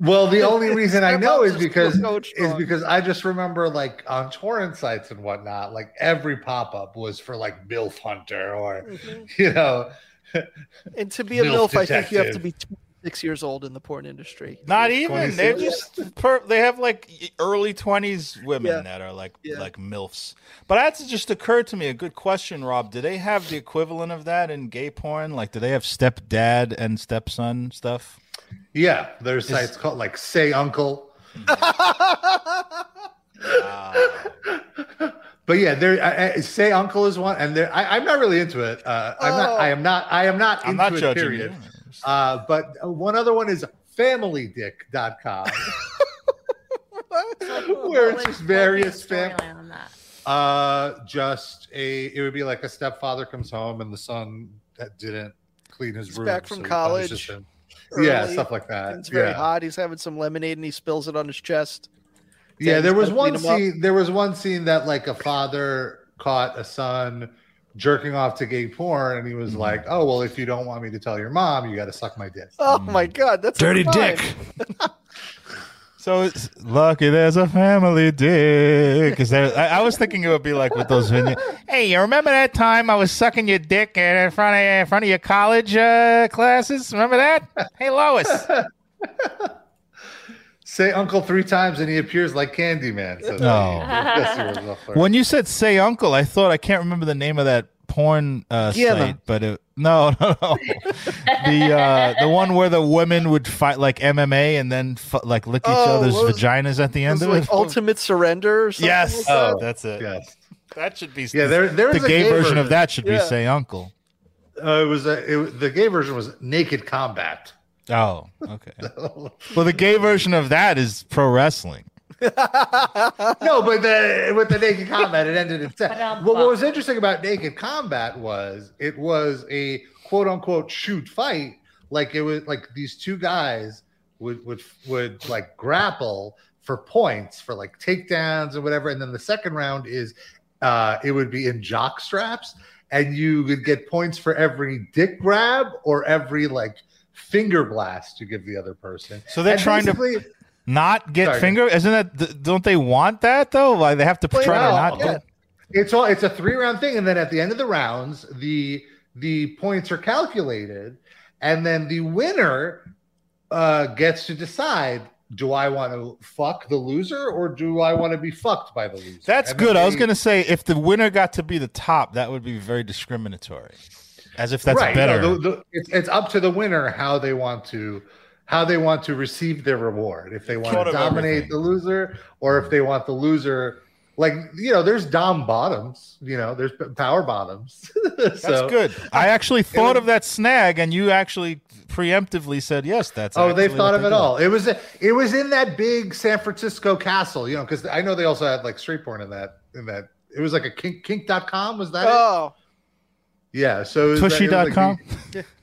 Well, the only reason I know is Stepmoms are still because is because I just remember like on torrent sites and whatnot, like every pop up was for like MILF Hunter or mm-hmm. you know. And to be a MILF milf, I think you have to be six years old in the porn industry. Not even. They're just per, they have like early twenties women Yeah. that are like Yeah. like milfs. But that's just occurred to me. A good question, Rob. Do they have the equivalent of that in gay porn? Like, do they have stepdad and stepson stuff? Yeah, there's sites called like Say Uncle. But yeah, there. I, I, say Uncle is one, and there. I, I'm not really into it. Uh, I'm not. I am not. I am not I'm into not it. judging Period. you. Uh, but one other one is FamilyDick.com, where it's just various fam. Storyline on that. Uh, just a. It would be like a stepfather comes home and the son that didn't clean his He's room. back from so he college, punishes him. Yeah, stuff like that. It's very yeah. hot. He's having some lemonade and he spills it on his chest. Yeah, Saying there was one clean 'em up. scene. There was one scene that like a father caught a son jerking off to gay porn, and he was Mm-hmm. like, "Oh well, if you don't want me to tell your mom, you got to suck my dick." Oh my god, that's Dirty dick. So it's lucky there's a family dick. Because I, I was thinking it would be like with those videos. Hey, you remember that time I was sucking your dick in front of in front of your college uh, classes? Remember that? Hey, Lois. Say Uncle three times, and he appears like Candyman. So No. Yes, he was up there. When you said "say uncle," I thought I can't remember the name of that porn uh, Gianna. site, but it, no, no, no. the uh, the one where the women would fight like MMA and then fu- like lick each Oh, other's was- vaginas at the end was of like it. ultimate surrender or something. yes, like that? oh, that's it. yes, That should be. Yeah, there- there the is a gay gay version version. of that should be "say uncle." uh, it was a, it, was- the gay version was Naked Combat. Oh, okay. well, the gay version of that is pro wrestling. no, but the, with the naked combat, it ended in sex. Ba-dum, What, what was interesting about naked combat was it was a quote unquote shoot fight. Like it was like these two guys would would would like grapple for points for like takedowns and whatever. And then the second round is uh it would be in jock straps, and you would get points for every dick grab or every like finger blast you give the other person. So they're And trying to basically- not get Sorry. finger. Isn't that? Don't they want that though? Like they have to try to not yeah. it's all it's a three round thing, and then at the end of the rounds, the the points are calculated, and then the winner uh, gets to decide: Do I want to fuck the loser, or do I want to be fucked by the loser? That's And good. I was going to say if the winner got to be the top, that would be very discriminatory. As if that's right. better. No, the- the- it's, it's up to the winner how they want to how they want to receive their reward. If they want Sort to dominate everything. the loser, or if they want the loser. Like you know, there's dom bottoms. You know, there's power bottoms. That's good. I actually thought of that snag, and you actually preemptively said yes. That's oh, they've thought of they it all. It was it was in that big San Francisco castle. You know, because I know they also had like street porn in that in that. It was like a kink kink.com. Was that it? Oh, Yeah. So it was like-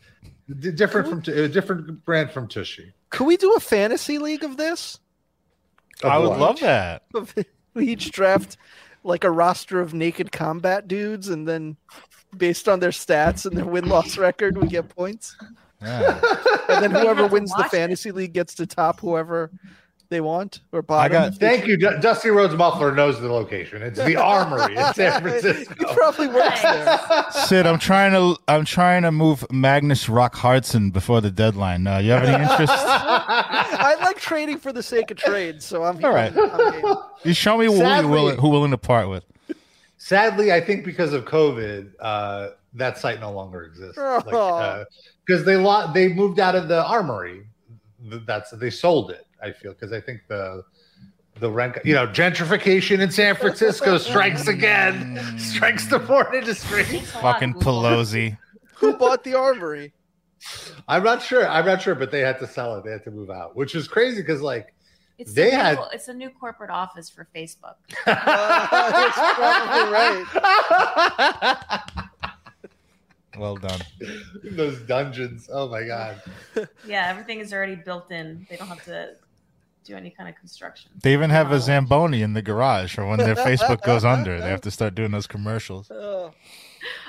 it was like Tushy.com? the- the- different from a uh, different brand from Tushy. could we do a fantasy league of this? Of I would what? love that. we each draft like a roster of naked combat dudes, and then based on their stats and their win loss record, we get points. Yeah. And then whoever wins the watch it. fantasy league gets to top whoever they want or bottom. got- Thank you, Du- Dusty Rhodes Muffler knows the location. It's the Armory in San he Francisco. probably works there. Sid, I'm trying to I'm trying to move Magnus Rock Hardson before the deadline. Uh, you have any interest? I like trading for the sake of trade, so I'm All right. I'm. You show me who Sadly- you're willing, who willing to part with. Sadly, I think because of COVID, uh, that site no longer exists. Oh. Because they lo- they moved out of the Armory. That's they sold it. I feel because I think the the rent, you know, gentrification in San Francisco strikes again, mm. strikes the porn industry. Fucking Pelosi. Who bought the armory? I'm not sure. I'm not sure, but they had to sell it. They had to move out, which is crazy because like It's They a new, had- it's a new corporate office for Facebook. That's probably right. Well done. those dungeons. Oh my god. Yeah, everything is already built in. They don't have to do any kind of construction. They even have a Zamboni in the garage for when their Facebook goes under. They have to start doing those commercials.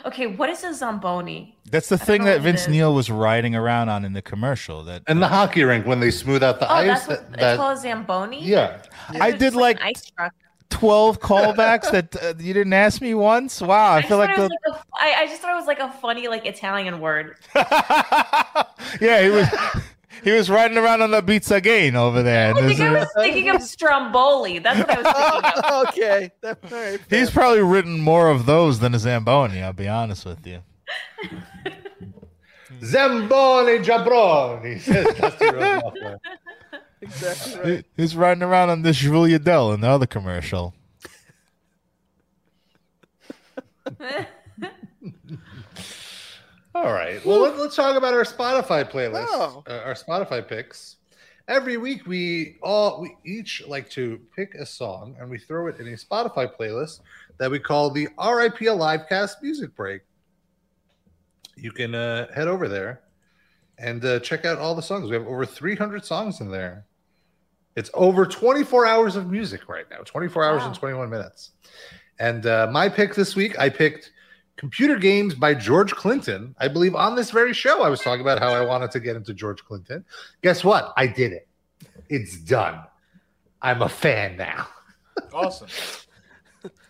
Okay, what is a Zamboni? That's the I thing that Vince is. Neil was riding around on in the commercial. That And the hockey rink when they smooth out the Oh, ice. that's what that, it's called a Zamboni? yeah. I did like An ice truck. twelve callbacks that uh, you didn't ask me once. Wow, I I, feel like thought the was like a, I, I just thought it was like a funny like Italian word. yeah he was he was riding around on the pizza again over there. and I think there's I a- was thinking of Stromboli. That's what I was thinking of. okay. That, all right, He's probably written more of those than a Zamboni. I'll be honest with you. Zamboni Jabroni, says Dusty Rhodes exactly right. He's riding around on this Julia Dell in the other commercial. All right. Well, let, us talk about our Spotify playlist, Oh. uh, our Spotify picks. Every week, we all we each like to pick a song and we throw it in a Spotify playlist that we call the RIP A. Livecast Music Break. You can uh, head over there and uh, check out all the songs. We have over 300 songs in there. It's over 24 hours of music right now, 24 hours and 21 minutes. And uh, my pick this week, I picked Computer Games by George Clinton. I believe on this very show, I was talking about how I wanted to get into George Clinton. Guess what? I did it. It's done. I'm a fan now. Awesome.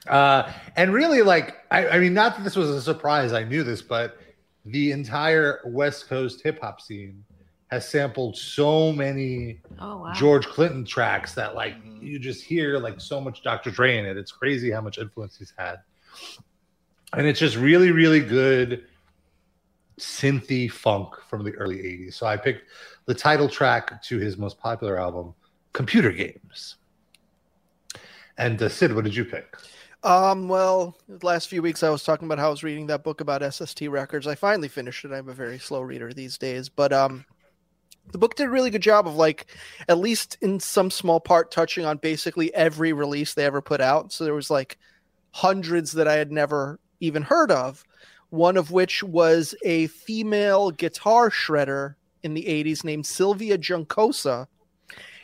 Uh, and really, like, I, I mean, not that this was a surprise, I knew this, but the entire West Coast hip hop scene has sampled so many Oh wow. George Clinton tracks that, like, you just hear like so much Dr. Dre in it. It's crazy how much influence he's had. And it's just really, really good synthy funk from the early 80s. So I picked the title track to his most popular album, Computer Games. And uh, Sid, what did you pick? Um, well, the last few weeks I was talking about how I was reading that book about SST records. I finally finished it. I'm a very slow reader these days, but um the book did a really good job of like at least in some small part touching on basically every release they ever put out. So there was like hundreds that I had never even heard of. One of which was a female guitar shredder in the 80s named Sylvia Juncosa.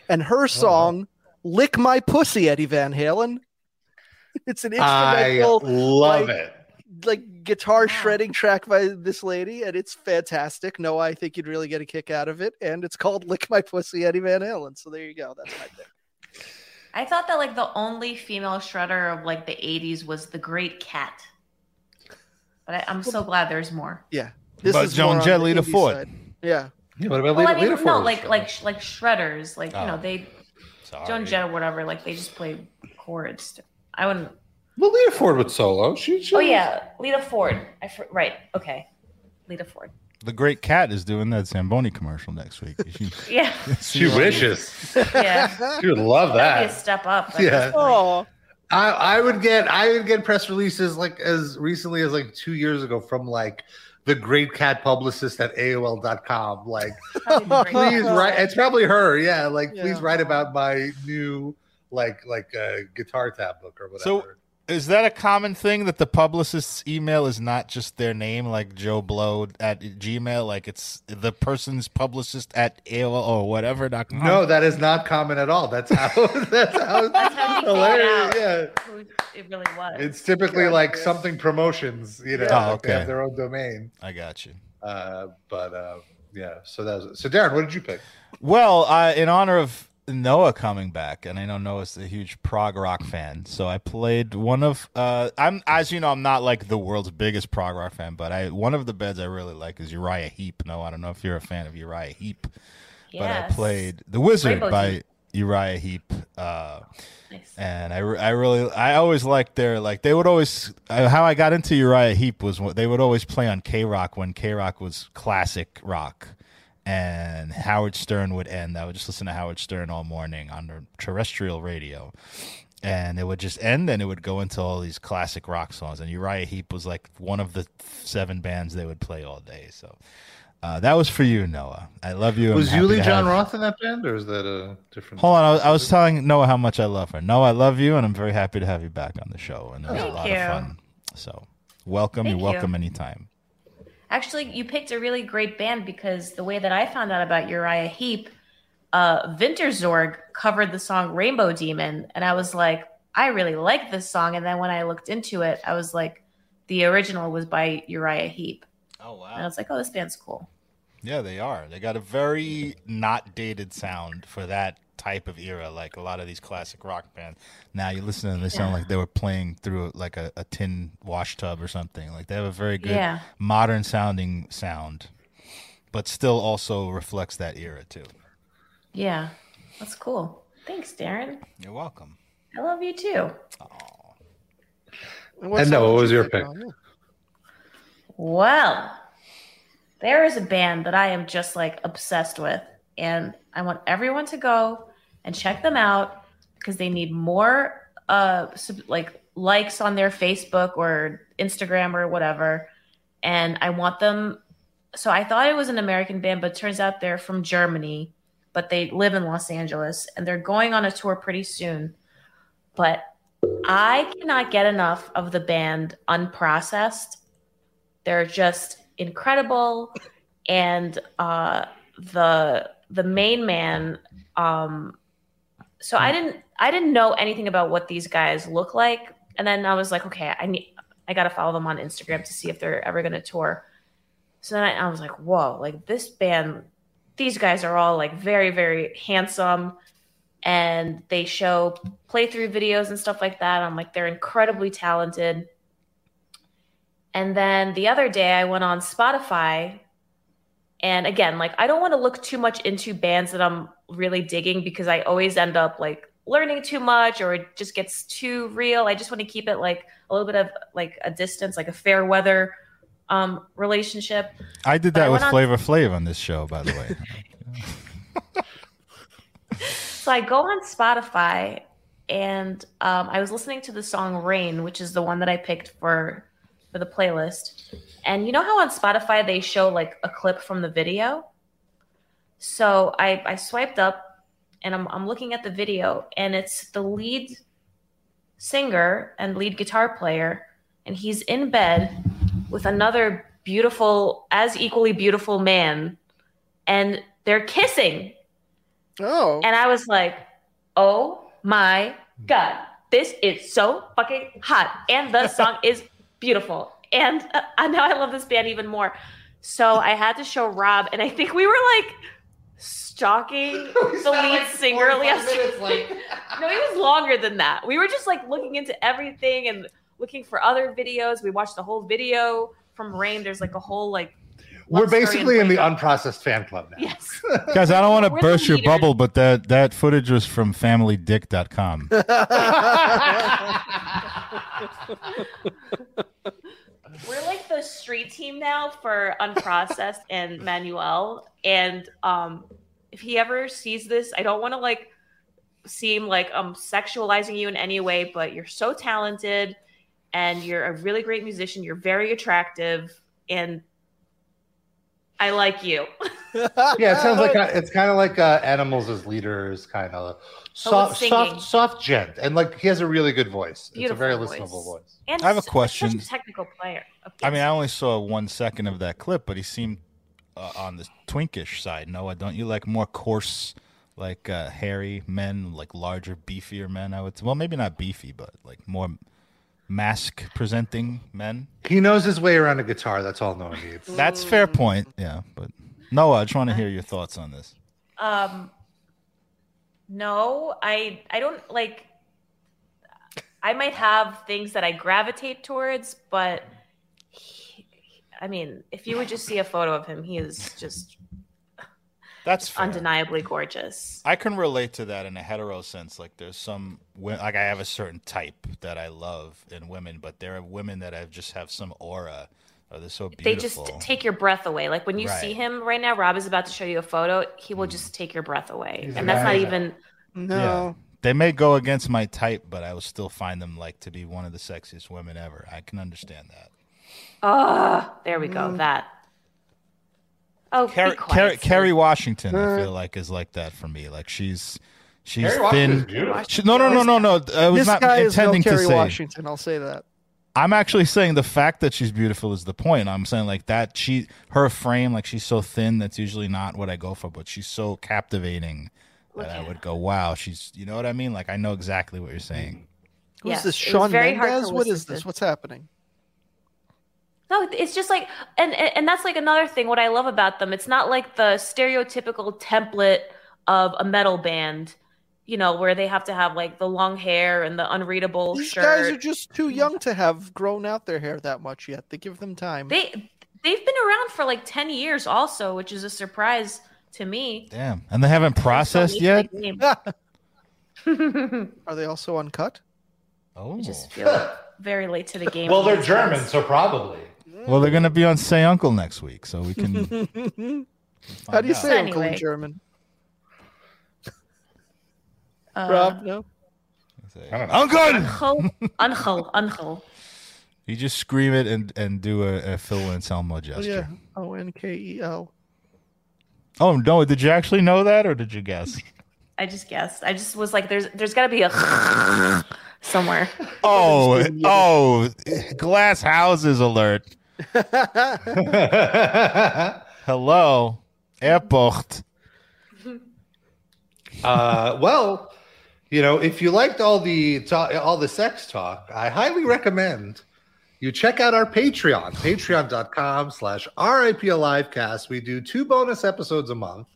And her oh. song Lick My Pussy, Eddie Van Halen. It's an instrumental. I instrumental love like, it. like guitar shredding track by this lady, and it's fantastic. No, I think you'd really get a kick out of it, and it's called "Lick My Pussy," Eddie Van Halen. So there you go. That's my pick. I thought that like the only female shredder of like the 80s was the Great Kat. But I, I'm so glad there's more. Yeah. This but is Joan more on Jett, the Lita indie Ford. side. Yeah. Yeah, what about Well, I Lita, mean, Lita no, Ford? like like like shredders, like you Oh. know they Sorry. Joan Jett or whatever, like they just play chords. I wouldn't. Well, Lita Ford would solo. She, she Oh yeah, Lita Ford. I fr- right. Okay, Lita Ford. The Great Kat is doing that Zamboni commercial next week. She, Yeah. She wishes. Yeah. She would love That'd be a that. step up. Yeah. Oh. I, I would get I would get press releases like as recently as like two years ago from like the great kat publicist at AOL.com. Like, please write. It's probably her. Yeah, like please write about my new like like uh, guitar tab book or whatever. So is that a common thing that the publicist's email is not just their name, like Joe Blow at Gmail, like it's the person's publicist at AOL or whatever. dot com? no, that is not common at all. That's how that's how, That's how you hilarious. figured Yeah. out who it really was. It's typically like something promotions, you know, Oh, like they have their own domain. I got you. Uh, but uh, yeah, so that was so. Darren, what did you pick? Well, uh, in honor of Noah coming back, and I know Noah's a huge prog rock fan, so I played one of. Uh, I'm as you know, I'm not like the world's biggest prog rock fan, but I one of the bands I really like is Uriah Heep. No, I don't know if you're a fan of Uriah Heep, but I played The Wizard Rainbow by. Uriah Heep. Uh, And I, I really, I always liked their like they would always uh, how I got into Uriah Heep was what they would always play on K Rock when K Rock was classic rock, and Howard Stern would end. I would just listen to Howard Stern all morning on the terrestrial radio, and it would just end, and it would go into all these classic rock songs. And Uriah Heep was like one of the seven bands they would play all day. So uh, that was for you, Noah. I love you. Was happy Uli to Jon have- Roth in that band, or is that a different? Hold on, I was, I was telling Noah how much I love her. Noah, I love you, and I'm very happy to have you back on the show. And it was a lot you. of fun. So, welcome. Thank You're you. welcome anytime. Actually, you picked a really great band because the way that I found out about Uriah Heep, uh, Vintersorg covered the song Rainbow Demon, and I was like, I really like this song. And then when I looked into it, I was like, the original was by Uriah Heep. Oh wow! And I was like, oh, this band's cool. Yeah, they are. They got a very not dated sound for that type of era. Like a lot of these classic rock bands. Now you listen to them, they sound Yeah. like they were playing through like a, a tin wash tub or something. Like they have a very good Yeah. modern sounding sound, but still also reflects that era too. Yeah, that's cool. Thanks, Darren. You're welcome. I love you too. And uh, Noah, what was your pick? Well, there is a band that I am just like obsessed with, and I want everyone to go and check them out because they need more uh like likes on their Facebook or Instagram or whatever. And I want them so I thought it was an American band, but turns out they're from Germany, but they live in Los Angeles and they're going on a tour pretty soon. But I cannot get enough of the band Unprocessed. They're just incredible, and uh, the the main man. Um, so I didn't I didn't know anything about what these guys look like, and then I was like, okay, I need I got to follow them on Instagram to see if they're ever going to tour. So then I, I was like, whoa, like this band, these guys are all like very very handsome and they show playthrough videos and stuff like that. I'm like, they're incredibly talented. And then the other day I went on Spotify. And again, like, I don't want to look too much into bands that I'm really digging because I always end up like learning too much or it just gets too real. I just want to keep it like a little bit of like a distance, like a fair weather um, relationship. I did I that with Flavor Flav on this show, by the way. So I go on Spotify and um, I was listening to the song Rain, which is the one that I picked for for the playlist. And you know how on Spotify they show like a clip from the video? So I, I swiped up and I'm, I'm looking at the video and it's the lead singer and lead guitar player and he's in bed with another beautiful as equally beautiful man and they're kissing Oh. and I was like, oh my God, this is so fucking hot. And the song is beautiful. And uh, now I love this band even more. So I had to show Rob, and I think we were like stalking the lead singer yesterday. no, it was longer than that. We were just like looking into everything and looking for other videos. We watched the whole video from Rain. There's like a whole like We're basically in the unprocessed fan club now. Yes. Guys, I don't want to We're burst your bubble, but that that footage was from FamilyDick.com. We're like the street team now for unprocessed and Manuel. And um if he ever sees this, I don't want to like seem like I'm sexualizing you in any way, but you're so talented and you're a really great musician. You're very attractive and I like you. yeah, it sounds like a, it's kind of like uh, animals as leaders, kind of soft, soft, soft gent, and like he has a really good voice. it's a Beautiful very voice. listenable voice. And I have a question. Such a technical player. I mean, I only saw one second of that clip, but he seemed uh, on the twinkish side. Noah, don't you like more coarse, like uh, hairy men, like larger, beefier men? I would. Say well, maybe not beefy, but like more masc presenting men. He knows his way around a guitar. That's all Noah needs. That's fair point. Yeah, but Noah, I just want to hear your thoughts on this. Um, no, I I don't like. I might have things that I gravitate towards, but he, I mean, if you would just see a photo of him, he is just That's fair. undeniably gorgeous. I can relate to that in a hetero sense. Like, there's some like I have a certain type that I love in women, but there are women that I just have some aura. Or they're so They just take your breath away. Like when you see him right now, Rob is about to show you a photo. He will just take your breath away, He's and that's not amazing. even. Yeah. They may go against my type, but I will still find them like to be one of the sexiest women ever. I can understand that. Ah, there we go. That. Oh, be Carrie, quiet, Carrie, Sid. Kerry Washington, I Uh. feel like is like that for me. Like she's she's Carrie thin. She- no, no, no, no, no. I was this not guy is no intending to Kerry say. Washington. I'll say that. I'm actually saying the fact that she's beautiful is the point. I'm saying like that she her frame like she's so thin that's usually not what I go for, but she's so captivating that I would go, wow, she's you know what I mean? Like I know exactly what you're saying. Who's Yes, this? it was Shawn very hard Mendes? What this? What's happening? No, it's just like, and and and that's like another thing. What I love about them, it's not like the stereotypical template of a metal band, you know, where they have to have like the long hair and the unreadable These shirt. guys are just too young to have grown out their hair that much yet. They give them time. they they've been around for like ten years, also, which is a surprise to me. Damn. And they haven't processed yet? Are they also uncut? Oh. I just feel very late to the game. Well, they're German, guys. so probably. Well, they're gonna be on Say Uncle next week, so we can How do you out. say uncle in German? Uh, Rob, no. Uncle! Angel, Angel, Angel. You just scream it and, and do a, a Phil Anselmo Oh, gesture. yeah. O N K E L. Oh no! Did you actually know that, or did you guess? I just guessed. I just was like, there's there's got to be a somewhere. Oh, oh! Glass houses alert! Hello, airport. uh, well, you know, if you liked all the ta- all the sex talk, I highly recommend you check out our Patreon, patreon.com slash RIP Alivecast. We do two bonus episodes a month.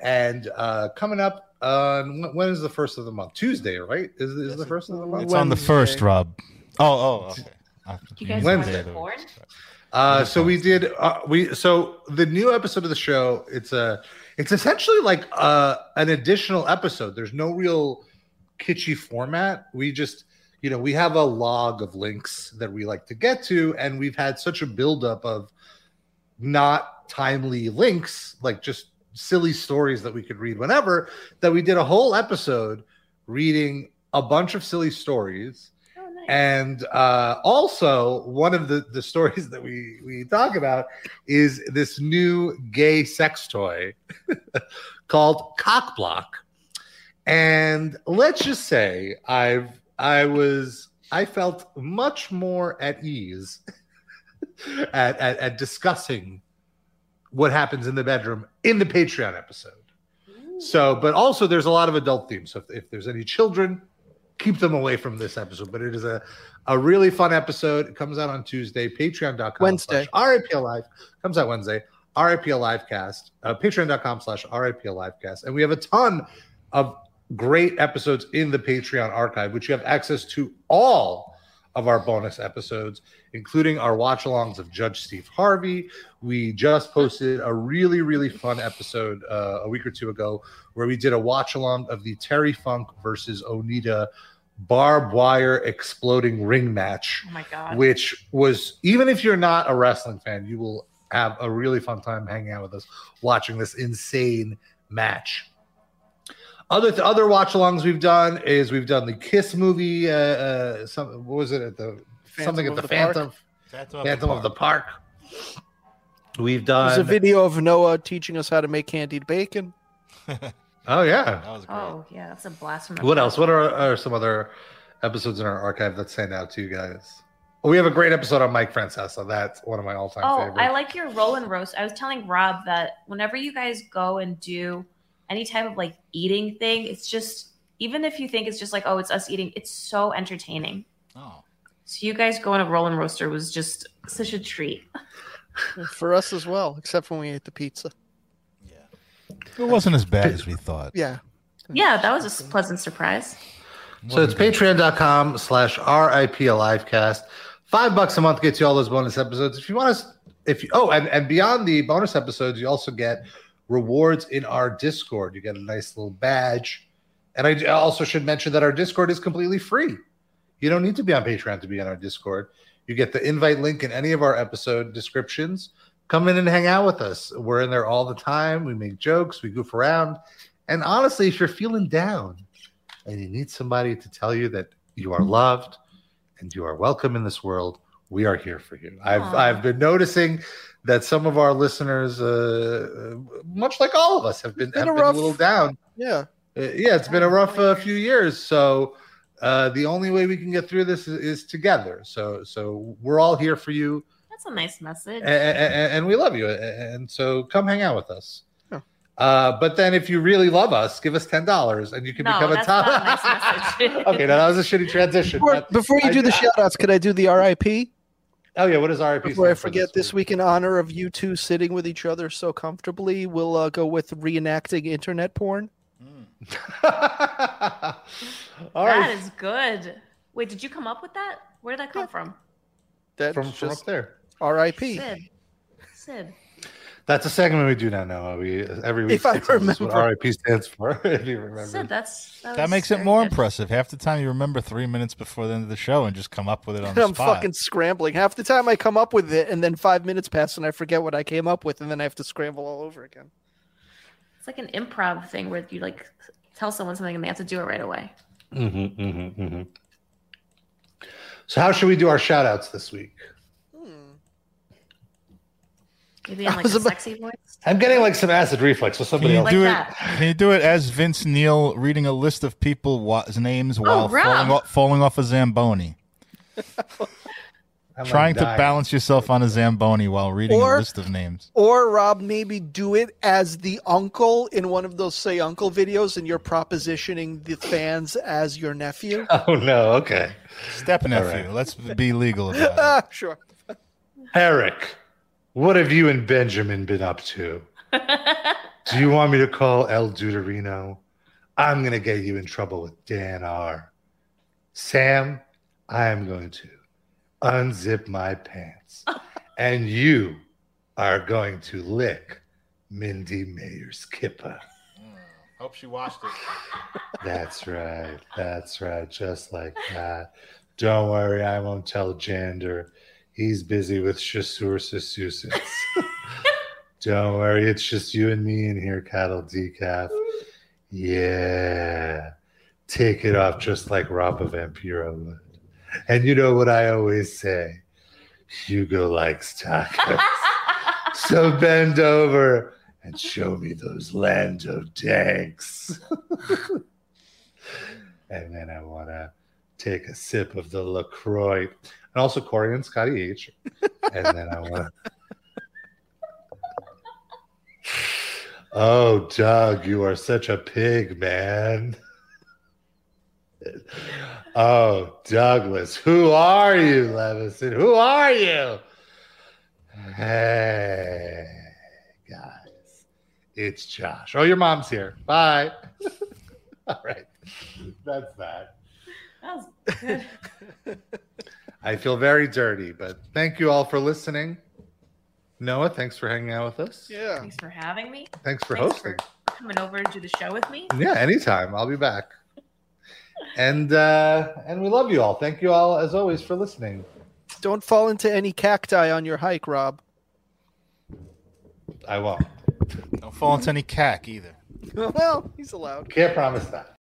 And uh, coming up on when- when is the first of the month? Tuesday, right? Is, is the first of the month? It's on the first, Rob. Oh, oh, okay. I- You guys Wednesday. watch porn? Uh, so we did uh, we so the new episode of the show it's a it's essentially like uh, an additional episode there's no real kitschy format. We just you know we have a log of links that we like to get to and we've had such a buildup of not timely links like just silly stories that we could read whenever that we did a whole episode reading a bunch of silly stories. And uh, also, one of the, the stories that we, we talk about is this new gay sex toy called Cockblock. And let's just say I've I was I felt much more at ease at, at, at discussing what happens in the bedroom in the Patreon episode. So, but also there's a lot of adult themes. So if, if there's any children, keep them away from this episode. But it is a, a really fun episode. It comes out on Tuesday, patreon.com. Wednesday. RIP Live comes out Wednesday. RIP Livecast, uh, patreon.com slash RIP Livecast. And we have a ton of great episodes in the Patreon archive, which you have access to all of our bonus episodes, including our watch alongs of Judge Steve Harvey. We just posted a really, really fun episode uh, a week or two ago where we did a watch along of the Terry Funk versus Onita barbed wire exploding ring match Oh my god. which was even if you're not a wrestling fan, you will have a really fun time hanging out with us watching this insane match. Other other watch-alongs we've done is we've done the Kiss movie. Uh, uh, some what was it at the something at the, the Park? Phantom Phantom of Phantom the of the Park. We've done. There's done. a video of Noah teaching us how to make candied bacon. oh yeah. That was great. Oh yeah, that's a blast from What else? What are, are some other episodes in our archive that stand out to you guys? We have a great episode on Mike Francesa. That's one of my all-time Oh, favorites. I like your roll and roast. I was telling Rob that whenever you guys go and do any type of like eating thing, it's just even if you think it's just like oh, it's us eating, it's so entertaining. Oh. So you guys going to roll and roaster was just such a treat. For us as well, except when we ate the pizza. Yeah. It wasn't as bad as we thought. Yeah. Yeah, that was a pleasant surprise. So it's patreon.com slash RIP Alivecast. Five bucks a month gets you all those bonus episodes. If you want us, if you, oh, and, and beyond the bonus episodes, you also get rewards in our Discord. You get a nice little badge. And I also should mention that our Discord is completely free. You don't need to be on Patreon to be on our Discord. You get the invite link in any of our episode descriptions. Come in and hang out with us. We're in there all the time. We make jokes, we goof around. And honestly, if you're feeling down, and you need somebody to tell you that you are loved and you are welcome in this world, we are here for you. I've. I've been noticing that some of our listeners, uh, much like all of us, have been, Been have a been rough- a little down. Yeah. Uh, yeah, it's been a rough uh, few years. So uh, the only way we can get through this is, is together. So so we're all here for you, That's a nice message. and, and we love you. And so come hang out with us. Yeah. Uh, but then, if you really love us, give us ten dollars, and you can No, become a top. nice okay, now that was a shitty transition. Before, before you I- do the I- shout outs, could I do the RIP? Oh yeah, what is RIP? Before I forget, this week in honor of you two sitting with each other so comfortably, we'll uh, go with reenacting internet porn. All That right, is good. Wait, did you come up with that? Where did that come from? That's from, from up there. RIP. Sid. Sid. That's a segment we do now. Noah. We every week. If I Sid tells what remember. RIP stands for. if you remember. Sid, that's that, That makes it more good. impressive. Half the time you remember three minutes before the end of the show and just come up with it on the I'm spot. fucking scrambling. Half the time I come up with it, and then five minutes pass, and I forget what I came up with, and then I have to scramble all over again. It's like an improv thing where you like tell someone something and they have to do it right away. Mhm, mhm, mhm. So how should we do our shout outs this week? Maybe in I like was a about- sexy voice. I'm getting like some acid reflex. So Can somebody you else. do it? that. Can you do it as Vince Neil reading a list of people wa- names while Rob. falling off, falling off a zamboni, I'm, trying to balance yourself on a zamboni while reading Or- a list of names? Or Rob, maybe do it as the uncle in one of those say uncle videos, and you're propositioning the fans as your nephew. Oh no. Okay. Step nephew. right. Let's be legal about it. ah, sure. Eric, what have you and Benjamin been up to? Do you want me to call El Deuterino? I'm going to get you in trouble with Dan R. Sam, I am going to unzip my pants. and you are going to lick Mindy Mayer's kippa. Hmm, hope she watched it. That's right. That's right. Just like that. Don't worry, I won't tell Jander. He's busy with Chasseur Sassusits. Don't worry, it's just you and me in here, cattle decaf. Yeah. Take it off just like Rafa Vampiro would. And you know what I always say? Hugo likes tacos. so bend over and show me those Lando tanks. and then I want to take a sip of the LaCroix. And also Corey and Scotty H. And then I want to. Oh, Doug, you are such a pig, man. Oh, Douglas, who are you, Levison? Who are you? Hey. Guys, it's Josh. Oh, your mom's here. Bye. All right. That's that. That was good. I feel very dirty, but thank you all for listening. Noah, thanks for hanging out with us. Yeah. Thanks for having me. Thanks for Thanks hosting. for coming over to do the show with me. Yeah, anytime. I'll be back. And uh and we love you all. Thank you all as always for listening. Don't fall into any cacti on your hike, Rob. I won't. Don't fall into any cack either. well, he's allowed. Can't promise that.